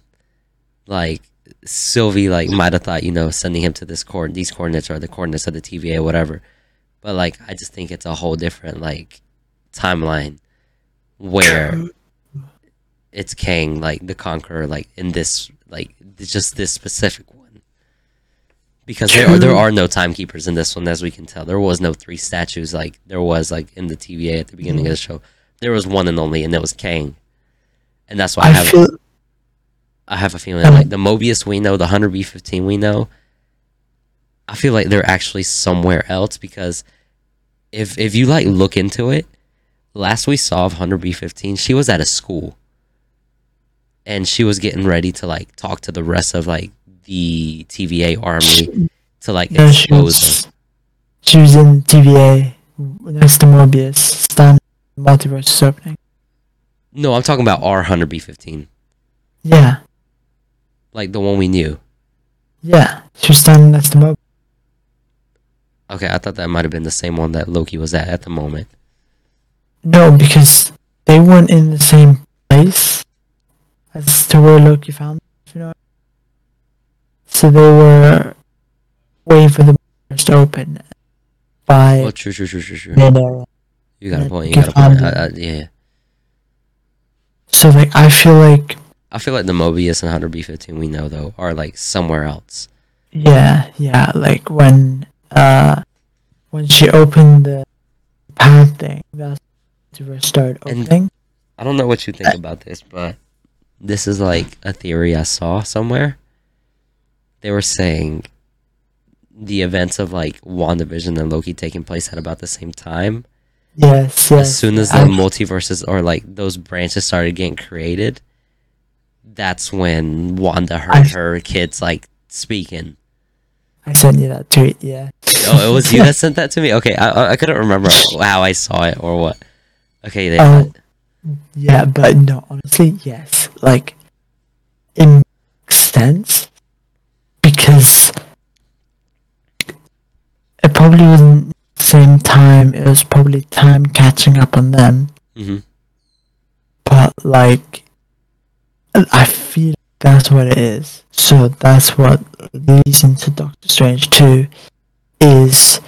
Like Sylvie, like might have thought you know sending him to this coord these coordinates are the coordinates of the TVA, or whatever. But like, I just think it's a whole different like timeline where it's Kang, like the Conqueror, like in this, like just this specific one. Because there are, there are no timekeepers in this one, as we can tell. There was no three statues like there was like in the TVA at the beginning of the show. There was one and only, and it was Kang. And that's why I, I have feel I have a feeling Um, like the Mobius we know, the Hunter B fifteen we know. I feel like they're actually somewhere else because if if you like look into it, last we saw of Hunter B fifteen, she was at a school, and she was getting ready to like talk to the rest of like the TVA army to like No, she expose was, she was in TVA next to Mobius, stand multiverse is opening. No, I'm talking about our Hunter B fifteen, Yeah, like the one we knew. yeah. She was standing next to Mobius. Okay, I thought that might have been the same one that Loki was at at the moment. No, because they weren't in the same place as to where Loki found them, you know. So they were waiting for the multiverse to open by Well, true, true, true, true, true. You got a point. You got a point. I. I, yeah, So like I feel like I feel like the Mobius and Hunter B fifteen we know though are like somewhere else. yeah, yeah, like when uh when she opened the pad thing, that's the multiverse started And- opening. I don't know what you think about this, but this is like a theory I saw somewhere. They were saying the events of like WandaVision and Loki taking place at about the same time. Yes, yes. as soon as the I- multiverses or like those branches started getting created, that's when Wanda heard I- her kids like speaking. I sent you that tweet, yeah. Oh, it was you that sent that to me. Okay, I I- couldn't remember how I saw it or what. Okay, yeah. Oh, yeah, but no, honestly, yes. Like, it makes sense because it probably wasn't the same time. It was probably time catching up on them. hmm But like, I feel that's what it is. So that's what leads into Doctor Strange too. Is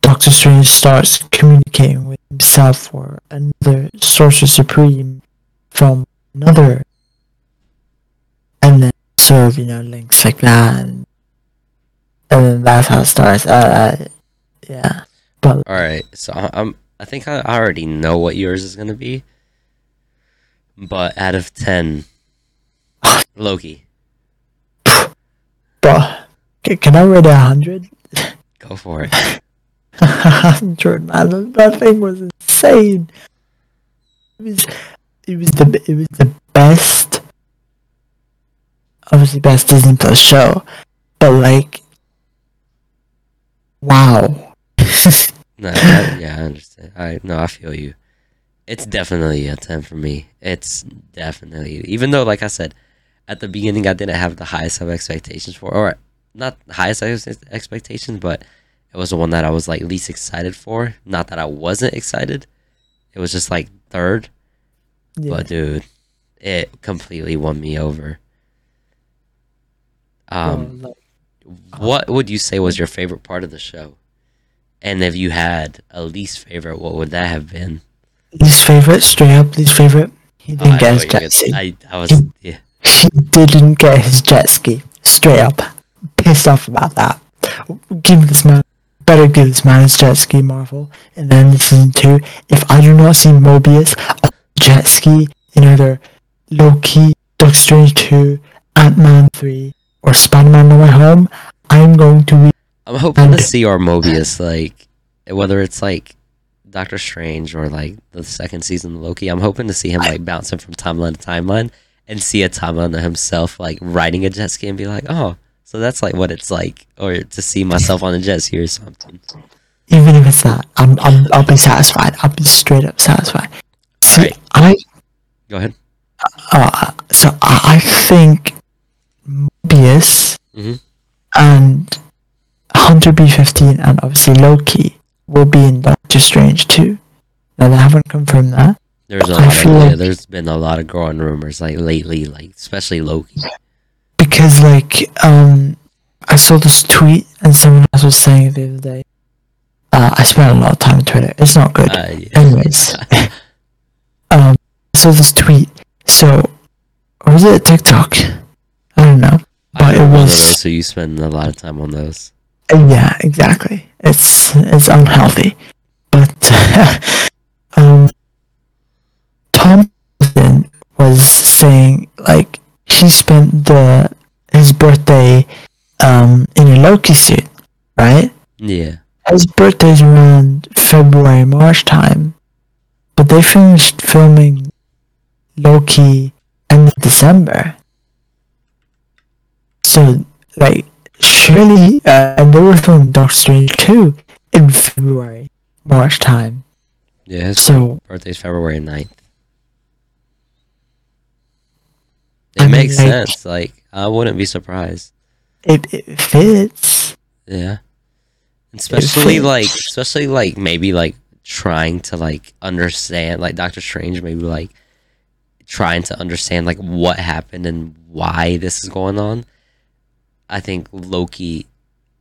Doctor Strange starts communicating with himself or another Sorcerer Supreme from another, and then sort of you know links like that, and, and then that's how it starts. Uh, uh, yeah, but All right, so I'm. I think I I already know what yours is gonna be. But out of ten, Loki, but can, I rate it a hundred? go for it. hundred man, that thing was insane. It was, it was the it was the best, obviously best Disney Plus show, but like, wow. No, I, yeah, I understand. I no, I feel you. It's definitely a ten for me. It's definitely even though, like I said, at the beginning I didn't have the highest of expectations for, or not the highest ex- expectations, but it was the one that I was like least excited for. Not that I wasn't excited. It was just like third, Yeah. but dude, it completely won me over. Um, like, what would you say was your favorite part of the show? And if you had a least favorite, what would that have been? least favorite, straight up least favorite. He Oh, didn't I get know his what you're jet gonna- ski. I, I was yeah. He didn't get his jet ski. Straight up, pissed off about that. Give this man, better give this man his jet ski, Marvel. And then season two, if I do not see Mobius jet ski in either Loki, Doctor Strange two, Ant Man three, or Spider Man No Way Home, I'm going to be I'm hoping to see our Mobius like whether it's like Doctor Strange or like the second season of Loki. I'm hoping to see him like bouncing from timeline to timeline and see a timeline himself like riding a jet ski and be like, oh, so that's like what it's like, or to see myself on a jet ski or something. even if it's not, I'm, I'm I'll be satisfied. I'll be straight up satisfied. See, Alright. I Go ahead. Uh, so I, think Mobius Mhm. and Hunter B15 and obviously Loki will be in Doctor Strange too. Now they haven't confirmed that. There's a I lot of like- there's been a lot of growing rumors like lately, like especially Loki. because like um I saw this tweet and someone else was saying it the other day. Uh, I spent a lot of time on Twitter. It's not good. Uh, yeah. Anyways, um, I saw this tweet. So, or was it a TikTok? I don't know. But I'm it was those, so you spend a lot of time on those. Uh, Yeah, exactly. It's it's unhealthy, but Hiddleston was saying like he spent the his birthday um in a Loki suit, right? Yeah. his birthday's around February, March time. But they finished filming Loki end of December. So, like, surely, uh, and they were filming Doctor Strange 2 in February, March time. Yeah, his So, birthday's February 9th. It I mean, makes like- sense. Like, I wouldn't be surprised. it, it fits. Yeah. Especially fits. like especially like maybe like trying to like understand like Doctor Strange maybe like trying to understand like what happened and why this is going on. I think Loki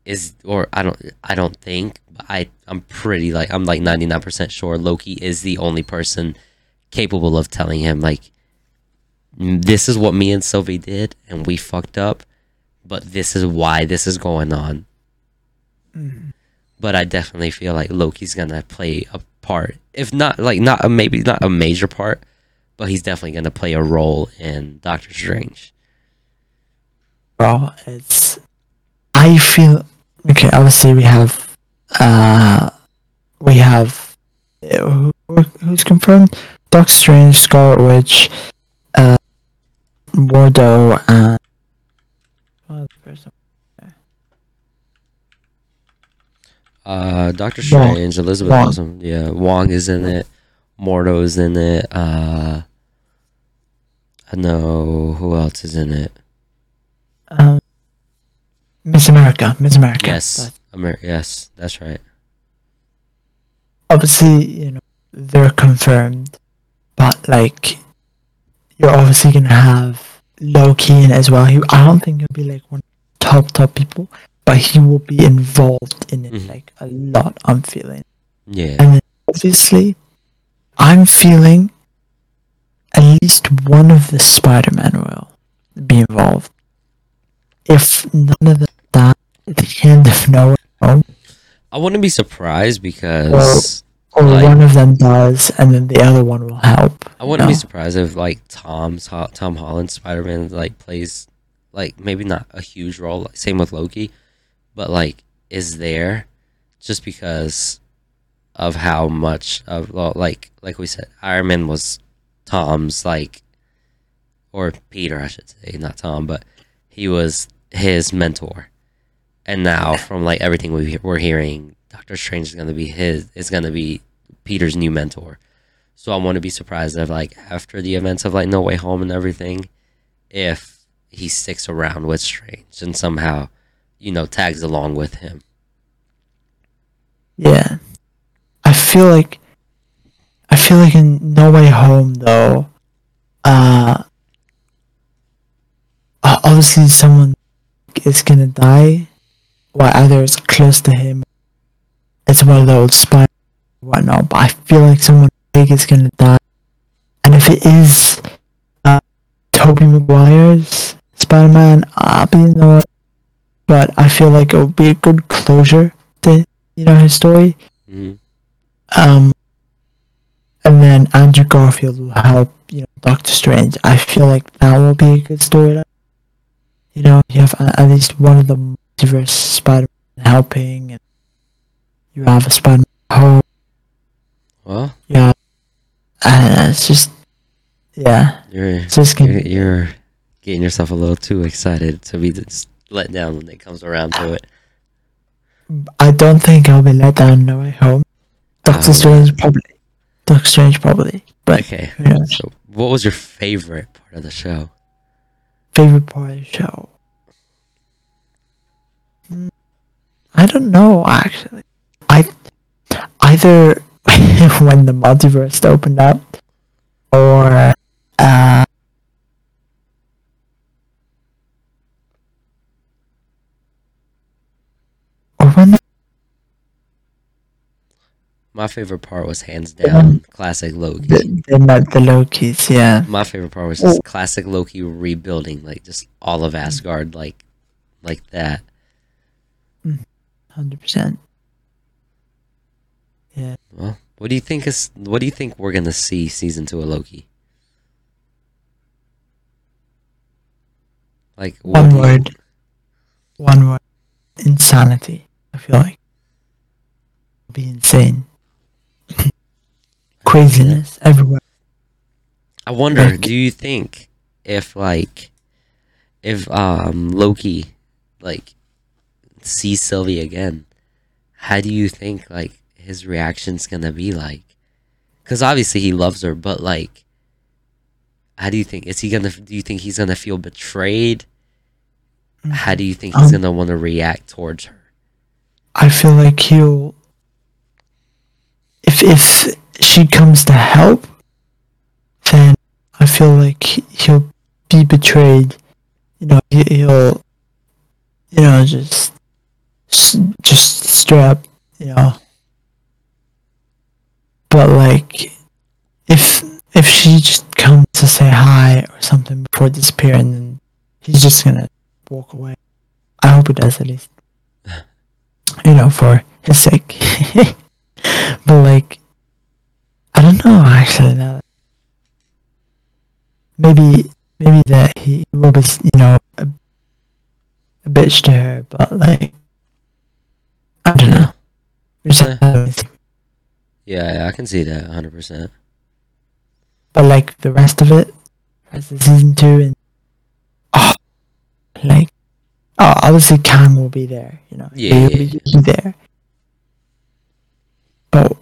is or I don't I don't think but I I'm pretty like I'm like 99% sure Loki is the only person capable of telling him like "Mm, this is what me and Sylvie did and we fucked up but this is why this is going on but I definitely feel like Loki's gonna play a part, if not like not a maybe not a major part, but he's definitely gonna play a role in Doctor Strange. Bro, it's. I feel. Okay, obviously we have. Uh. We have. uh, Who, who's confirmed? Doctor Strange, Scarlet Witch. Mordo, and. what person? Uh, Doctor Wong. Strange, Elizabeth Wong. Olsen, yeah, Wong is in it, Mordo is in it. Uh, I know who else is in it. Um, Miss America. Miss America. Yes, Amer- yes, that's right. obviously, you know, they're confirmed. But, like, you're obviously gonna have Loki in it as well. He, I don't think he'll be, like, one of the top, top people. But he will be involved in it, Mhm. like, a lot, I'm feeling. Yeah, And obviously, I'm feeling at least one of the Spider-Man will be involved. If none of them die at the end of No I wouldn't be surprised because or Like- one of them does, and then the other one will help. I wouldn't be surprised if like Tom's Tom Holland Spider Man like plays like maybe not a huge role. Like, same with Loki, but like is there just because of how much of well, like like we said, Iron Man was Tom's like or Peter I should say, not Tom, but he was his mentor. And now from like everything we we're hearing, Doctor Strange is gonna be his is gonna be Peter's new mentor. So I want to be surprised if, like, after the events of like No Way Home and everything, if he sticks around with Strange and somehow, you know, tags along with him. Yeah, I feel like I feel like in No Way Home though, uh, obviously someone is gonna die, or either it's close to him, it's one of the old spider whatnot. But I feel like someone big is gonna die, and if it is, uh, Tobey Maguire's Spider-Man, I'll be in the. But I feel like it would be a good closure to you know his story. hmm Um, and then Andrew Garfield will help, you know, Doctor Strange. I feel like that will be a good storyline. You know, you have at least one of the multiverse Spider-Man helping, and you have a Spider-Man home. Well, Yeah, and it's just, yeah, you're just you're, you're getting yourself a little too excited to be let down when it comes around to it. I don't think I'll be let down No Way Home. Doctor Oh. Strange probably. Doctor Strange probably. But Okay. So, what was your favorite part of the show? favorite part of the show? Hmm, I don't know actually. Either when the multiverse opened up, or uh, or when My favorite part was hands down classic Loki. the, met the Lokis. Yeah, My favorite part was just classic Loki rebuilding, like just all of Asgard, like like that. hundred percent. Well, what do you think is? What do you think we're gonna see season two of Loki? Like One do you- word. One word. Insanity. I feel like. be insane. Craziness everywhere. I wonder, Like- do you think if like if um Loki like sees Sylvie again, how do you think like his reaction's gonna be like? Because obviously he loves her, but like, how do you think is he gonna? Do you think he's gonna feel betrayed? How do you think he's Um, gonna want to react towards her? I feel like he'll if if she comes to help, then I feel like he- he'll be betrayed. You know, he- he'll you know just just straight up, you know. But like, if if she just comes to say hi or something before disappearing, then he's just gonna walk away. I hope he does at least you know, for his sake. but like, I don't know actually. Now, maybe maybe that he will be, you know, a, a bitch to her, but like, I don't know. Yeah. Yeah, I can see that 100. percent but like the rest of it, rest of season two, and oh, like, oh, obviously Kang will be there. You know, Yeah, he'll yeah, be, be there. But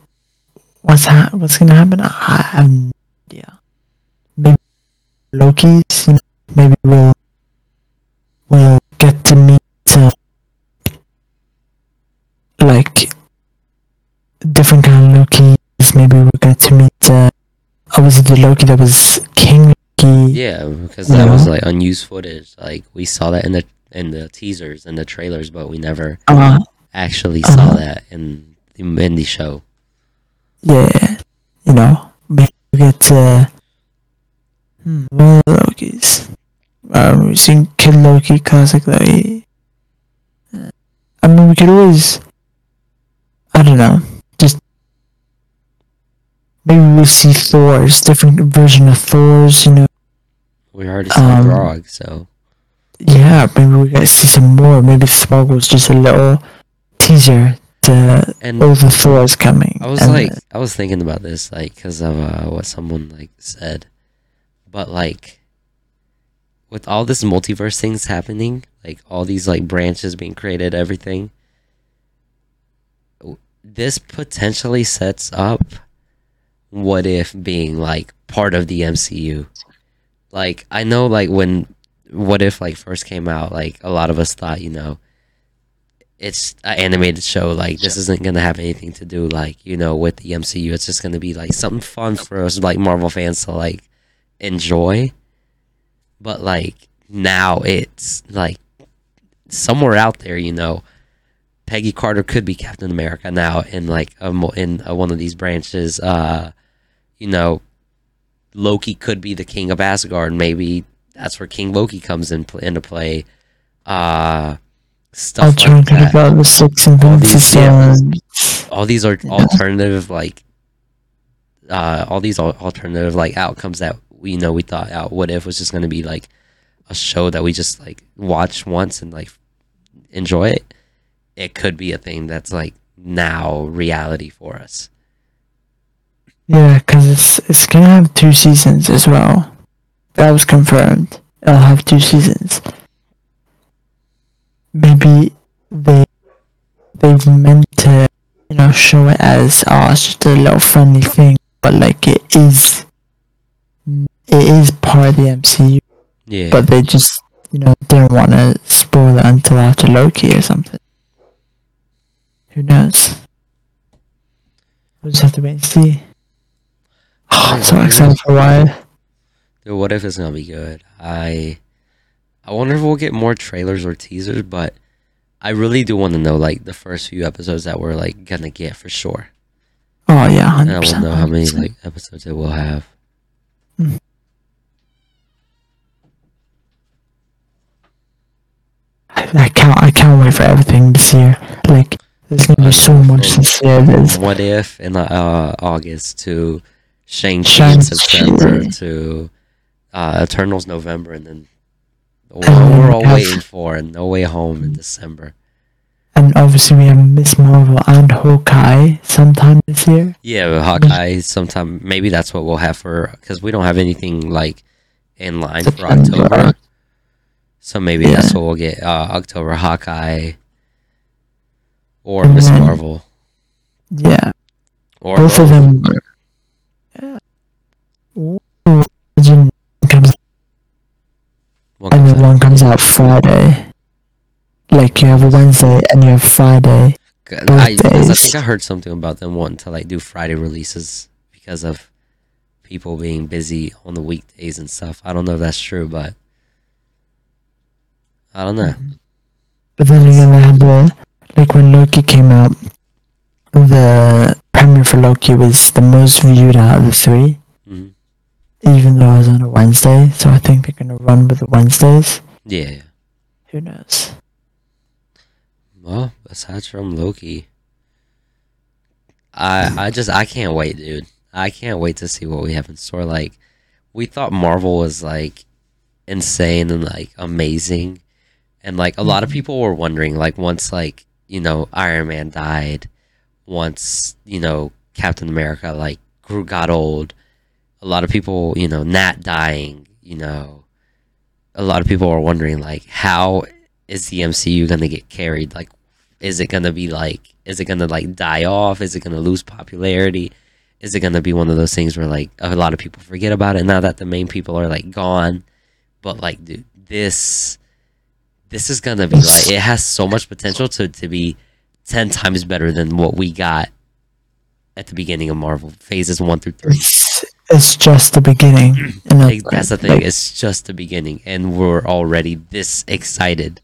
what's ha- what's gonna happen? I I have no idea. Maybe Loki's. You know, maybe we'll we'll get to meet uh, like obviously the Loki that was King Loki. Yeah, because that was like unused footage. Like we saw that in the in the teasers and the trailers, but we never Uh, actually Uh-huh. saw that in the in the show. yeah. You know, we get uh, hmm, what are the Lokis? Um, we've seen Kid Loki, Classic Loki. Uh, I mean, we could always. I don't know. Maybe we'll see Thor's different version of Thor's. You know, We already saw Um, Throg, so yeah. Maybe we get to see some more. Maybe Thor was just a little teaser to and all the Thor's coming. I was and, like, I was thinking about this, like, because of uh, what someone like said, but like, with all this multiverse things happening, like all these like branches being created, everything, this potentially sets up what if being like part of the MCU. Like, I know, like when what if like first came out, like a lot of us thought, you know, it's an animated show. Like this isn't gonna have anything to do like you know with the MCU. It's just gonna be like something fun for us like Marvel fans to like enjoy. But like now it's like somewhere out there, you know, Peggy Carter could be Captain America now in like a, mo- in uh one of these branches. Uh, you know, Loki could be the king of Asgard. Maybe that's where King Loki comes in pl- into play. Uh, stuff like and that pick out the six Infinity these, yeah. All these are alternative like uh all these alternative like outcomes that we know we thought out what if was just going to be like a show that we just like watch once and like enjoy it it could be a thing that's like now reality for us Yeah, because it's it's gonna have two seasons as well. That was confirmed. It'll have two seasons. Maybe they they've meant to you know show it as oh it's just a little friendly thing, but like it is it is part of the MCU. yeah But they just you know didn't want to spoil it until after Loki or something. Who knows? We'll just have to wait and see. Oh, I'm so excited for why. Dude, what if it's gonna be good i i wonder if we'll get more trailers or teasers but i really do want to know like the first few episodes that we're like gonna get for sure Oh yeah, and hundred i want to know how many like episodes it will have I can't. I can't wait for everything this year. Like, there's gonna be so much this year. What if in uh, August to Shang-Chi in September to uh, Eternals November and then And then we're all waiting for and No Way Home in December. and obviously we have Miss Marvel and Hawkeye sometime this year. Yeah, Hawkeye. Sometime maybe that's what we'll have for because we don't have anything like in line for October. So maybe Yeah. that's what we'll get. Uh, October Hawkeye or Miss Marvel Yeah, or both of them. Yeah. Comes One and then one comes out Friday. Like you have a Wednesday and you have Friday. I, I think I heard something about them wanting to like do Friday releases because of people being busy on the weekdays and stuff. I don't know if that's true, but I don't know. But then again, they had the like when Loki came out, the premiere for Loki was the most viewed out of the three, Mhm. even though it was on a Wednesday. So I think they're gonna run with the Wednesdays. Yeah. yeah. Who knows? Well, aside from Loki, I I just I can't wait, dude. I can't wait to see what we have in store. Like, we thought Marvel was like insane and like amazing, and like a lot of people were wondering, like once like you know Iron Man died, once you know Captain America like grew got old, a lot of people you know Nat dying, you know, a lot of people were wondering like how is the MCU gonna get carried? Like, is it gonna be like, is it gonna like die off? Is it gonna lose popularity? Is it gonna be one of those things where like a lot of people forget about it now that the main people are like gone? But like, dude, this this is gonna be like it has so much potential to to be ten times better than what we got at the beginning of Marvel phases one through three. It's it's just the beginning. And Like, that's the thing. Like, It's just the beginning, and we're already this excited.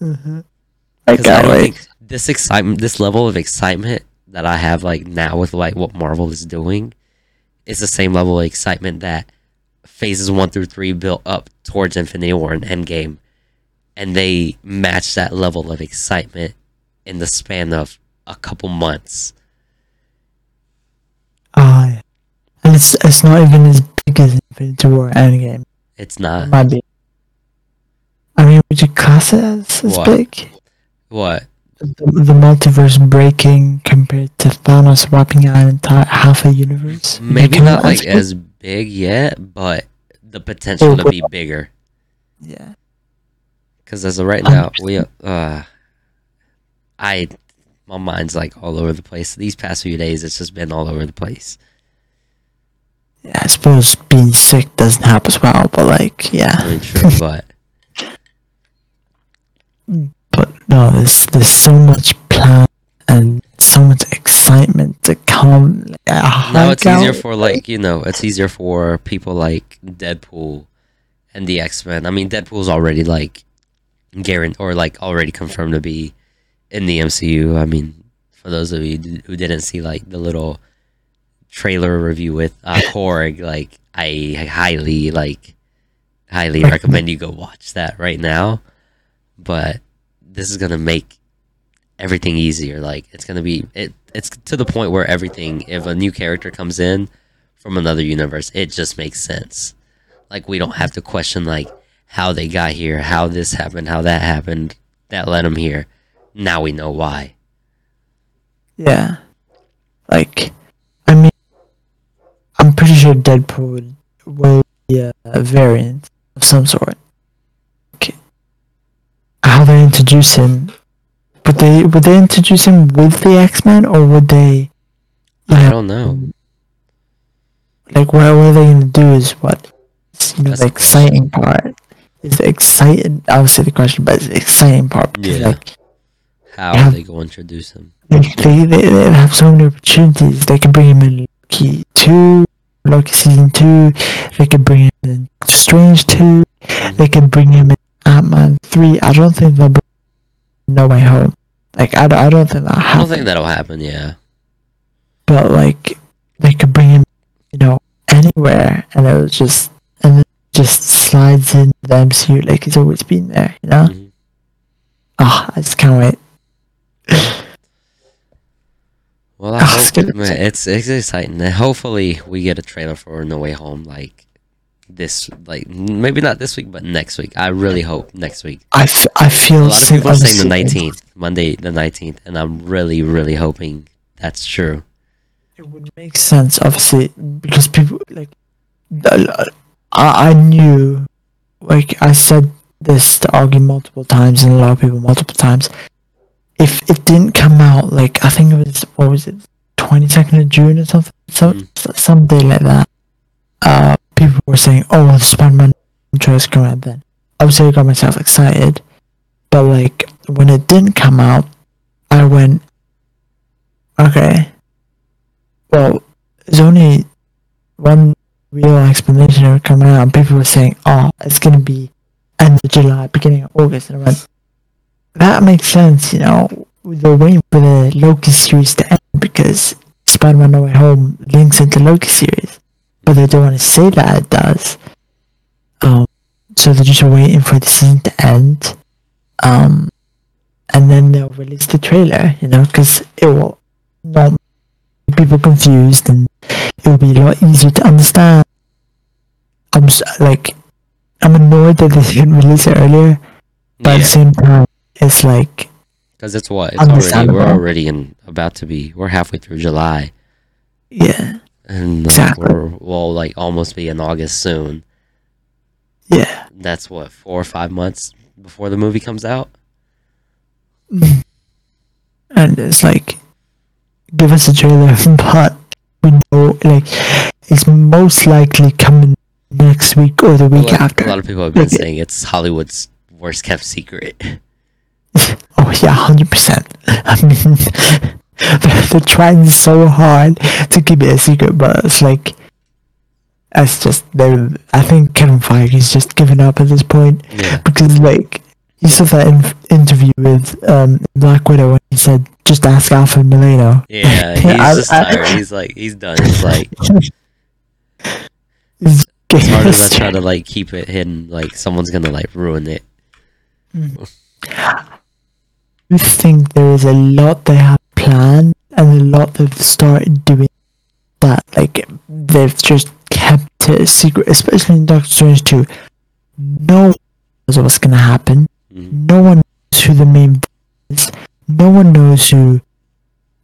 mhm. I 'Cause I can't don't wait. think this excitement, this level of excitement that I have like now with like what Marvel is doing, is the same level of excitement that phases one through three built up towards Infinity War and Endgame, and they match that level of excitement in the span of a couple months. Ah, yeah. and it's it's not even as big as Infinity War Endgame. It's It not might be. I mean, would you class it as, as What? big? what The, the multiverse breaking compared to Thanos wiping out an entire half a universe. Maybe not like big? as big yet, but the potential to be bigger. Yeah. Because as of right now, we uh, I my mind's like all over the place. These past few days, it's just been all over the place. Yeah, I suppose being sick doesn't help as well, but like, I yeah. mean, true, but But no, there's there's so much plan and so much excitement to come. I now it's can't easier for like you know, it's easier for people like Deadpool and the X Men. I mean, Deadpool's already like guaranteed or like already confirmed to be in the MCU. I mean, for those of you who didn't see like the little trailer review with uh, Korg, like I highly like highly recommend you go watch that right now. But this is gonna make everything easier. Like it's gonna be it. It's to the point where everything, if a new character comes in from another universe, it just makes sense. Like we don't have to question like how they got here, how this happened, how that happened, that led them here. Now we know why. Yeah. Like, I mean, I'm pretty sure Deadpool will be a, a variant of some sort. Okay. How they introduce him? Would they would they introduce him with the X Men or would they? You I don't know. like what, what are they gonna do is what? It's, you know, That's the exciting part. Is the exciting? Say the question, but it's the exciting part because Yeah. like How Yeah. they go introduce him. They, they, they have so many opportunities. They could bring him in Loki two, Loki season two. They could bring him in Strange two. They could bring him in Ant Man three. I don't think they'll bring No Way Home. Like I, don't- I don't think that I don't think that'll happen. Yeah. But like they could bring him, you know, anywhere, and it was just and it just slides in the MCU like he's always been there. You know. Mhm. Ah, I just can't wait. Well, I Ah, hope, it's man, it's it's exciting. Hopefully, we get a trailer for No Way Home like this like maybe not this week, but next week. I really hope next week. I, f- I A feel a lot of people are saying the nineteenth, Monday the nineteenth, and I'm really really hoping that's true. It would make sense, obviously, because people like. I, I knew, like I said this to argue multiple times and a lot of people multiple times. If it didn't come out, like I think it was what was it, twenty second of June or something, so Mm. some day like that. Uh, people were saying, "Oh, the Spider-Man trailer is coming out then." Obviously, I got myself excited, but like when it didn't come out, I went, "Okay, well, there's only one real explanation of coming out, and people were saying, "Oh, it's gonna be end of July, beginning of August," and I went, "That makes sense, you know. They're waiting for the Loki series to end because Spider-Man: No Way Home links into Loki series, but they don't want to say that it does. Um, so they're just waiting for the season to end, um, and then they'll release the trailer, you know, because it will not make people confused and it will be a lot easier to understand. I'm like, I'm annoyed that they didn't release it earlier, but at the same time, it's like, because it's what it's already we're already in about to be we're halfway through July, yeah, and like, Exactly. we're we'll like almost be in August soon. yeah. That's what four or five months before the movie comes out. Mm-hmm. And it's like, give us a trailer, but we know, like, it's most likely coming next week or the A week lot, after. a lot of people have been Okay. saying it's Hollywood's worst kept secret. Oh yeah, hundred percent. I mean, they're, they're trying so hard to keep it a secret, but it's like, it's just they. I think Kevin Feige's just given up at this point Yeah. because like you saw that in- interview with um Black Widow when he said, "Just ask Alfred Molina." Yeah, he's I- just I- tired. He's like, he's done. He's like, It's hard to try to like keep it hidden. Like someone's gonna like ruin it. I think there is a lot they have planned and a lot they've started doing that like they've just kept it a secret, especially in Doctor Strange 2. No one knows what's gonna happen. Mhm. No one knows who the main is. No one knows who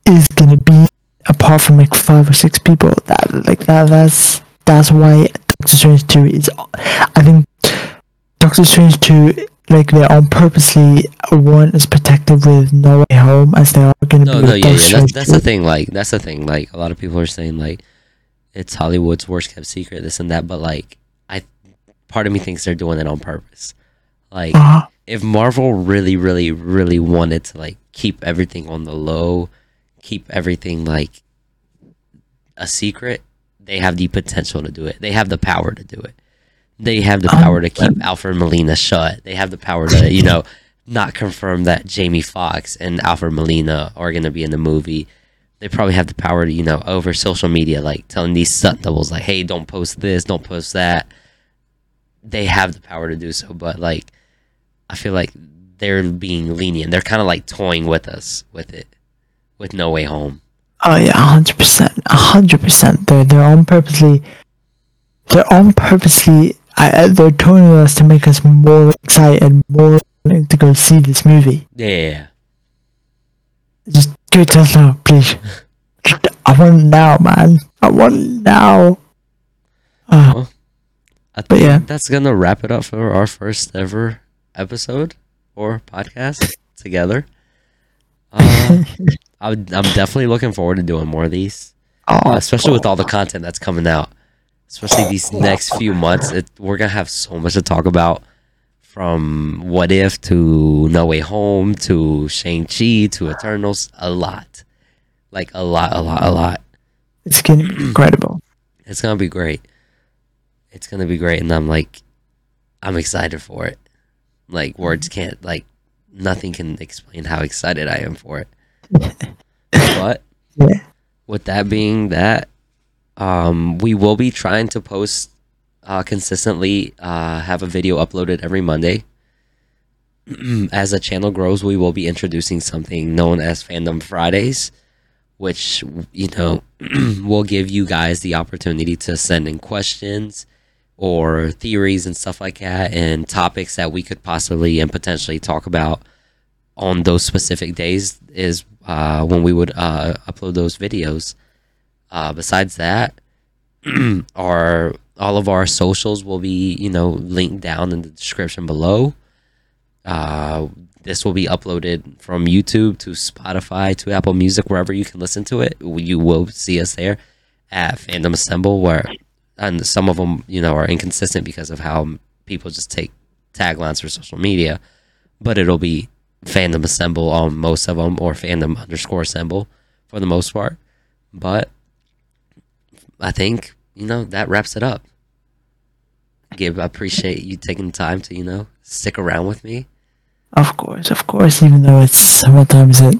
is gonna be apart from like five or six people. That like that that's that's why Doctor Strange 2 is I think Doctor Strange 2 like they're on purposely weren't as protective with No Way Home as they are going to No, be no, with yeah, yeah. That's, that's the thing. Like, that's the thing. Like, a lot of people are saying like, it's Hollywood's worst kept secret, this and that. But like, I, part of me thinks they're doing it on purpose. Like, Uh, if Marvel really, really, really wanted to like keep everything on the low, keep everything like a secret, they have the potential to do it. They have the power to do it. They have the Um, power to keep Alfred Molina shut. They have the power to, you know, not confirm that Jamie Foxx and Alfred Molina are going to be in the movie. They probably have the power to, you know, over social media, like telling these stunt doubles, like, hey, don't post this, don't post that. They have the power to do so, but like, I feel like they're being lenient. They're kind of like toying with us with it, with No Way Home. oh yeah, hundred percent, hundred percent. They're they're on purposely. They're on purposely. I, I- they're toning us to make us more excited, more willing to go see this movie. Yeah, Just give it to us now, please. I want it now, man. I want it now. Uh, I But think yeah. that's gonna wrap it up for our first ever episode or podcast together. Uh, I would, I'm definitely looking forward to doing more of these, oh, uh, especially with all the content that's coming out. Especially these next few months, it, we're gonna have so much to talk about. From What If to No Way Home to Shang Chi to Eternals, a lot, like a lot, a lot, a lot. it's gonna be incredible. It's gonna be great. It's gonna be great, and I'm like, I'm excited for it. Like words mm-hmm. can't like nothing can explain how excited I am for it. but Yeah. with that being that, um, we will be trying to post uh, consistently. Uh, have a video uploaded every Monday. as the channel grows, we will be introducing something known as Fandom Fridays, which you know will give you guys the opportunity to send in questions, or theories and stuff like that, and topics that we could possibly and potentially talk about on those specific days is uh, when we would uh, upload those videos. Uh, besides that, our all of our socials will be you know linked down in the description below. Uh, this will be uploaded from YouTube to Spotify to Apple Music wherever you can listen to it. You will see us there at Fandom Assemble, where and some of them you know are inconsistent because of how people just take taglines for social media, but it'll be Fandom Assemble on most of them or Fandom underscore Assemble for the most part. But I think you know that wraps it up. Gib, I appreciate you taking the time to you know stick around with me. Of course, of course. Even though it's sometimes at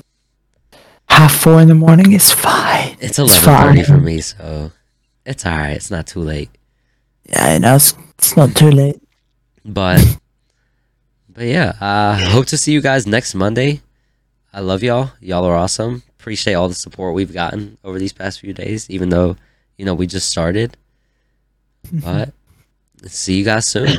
half four in the morning, it's fine. It's eleven thirty for me, so it's all right. It's not too late. Yeah, I know it's, it's not too late. But but yeah, I uh, hope to see you guys next Monday. I love y'all. Y'all are awesome. Appreciate all the support we've gotten over these past few days, even though you know we just started. But see you guys soon.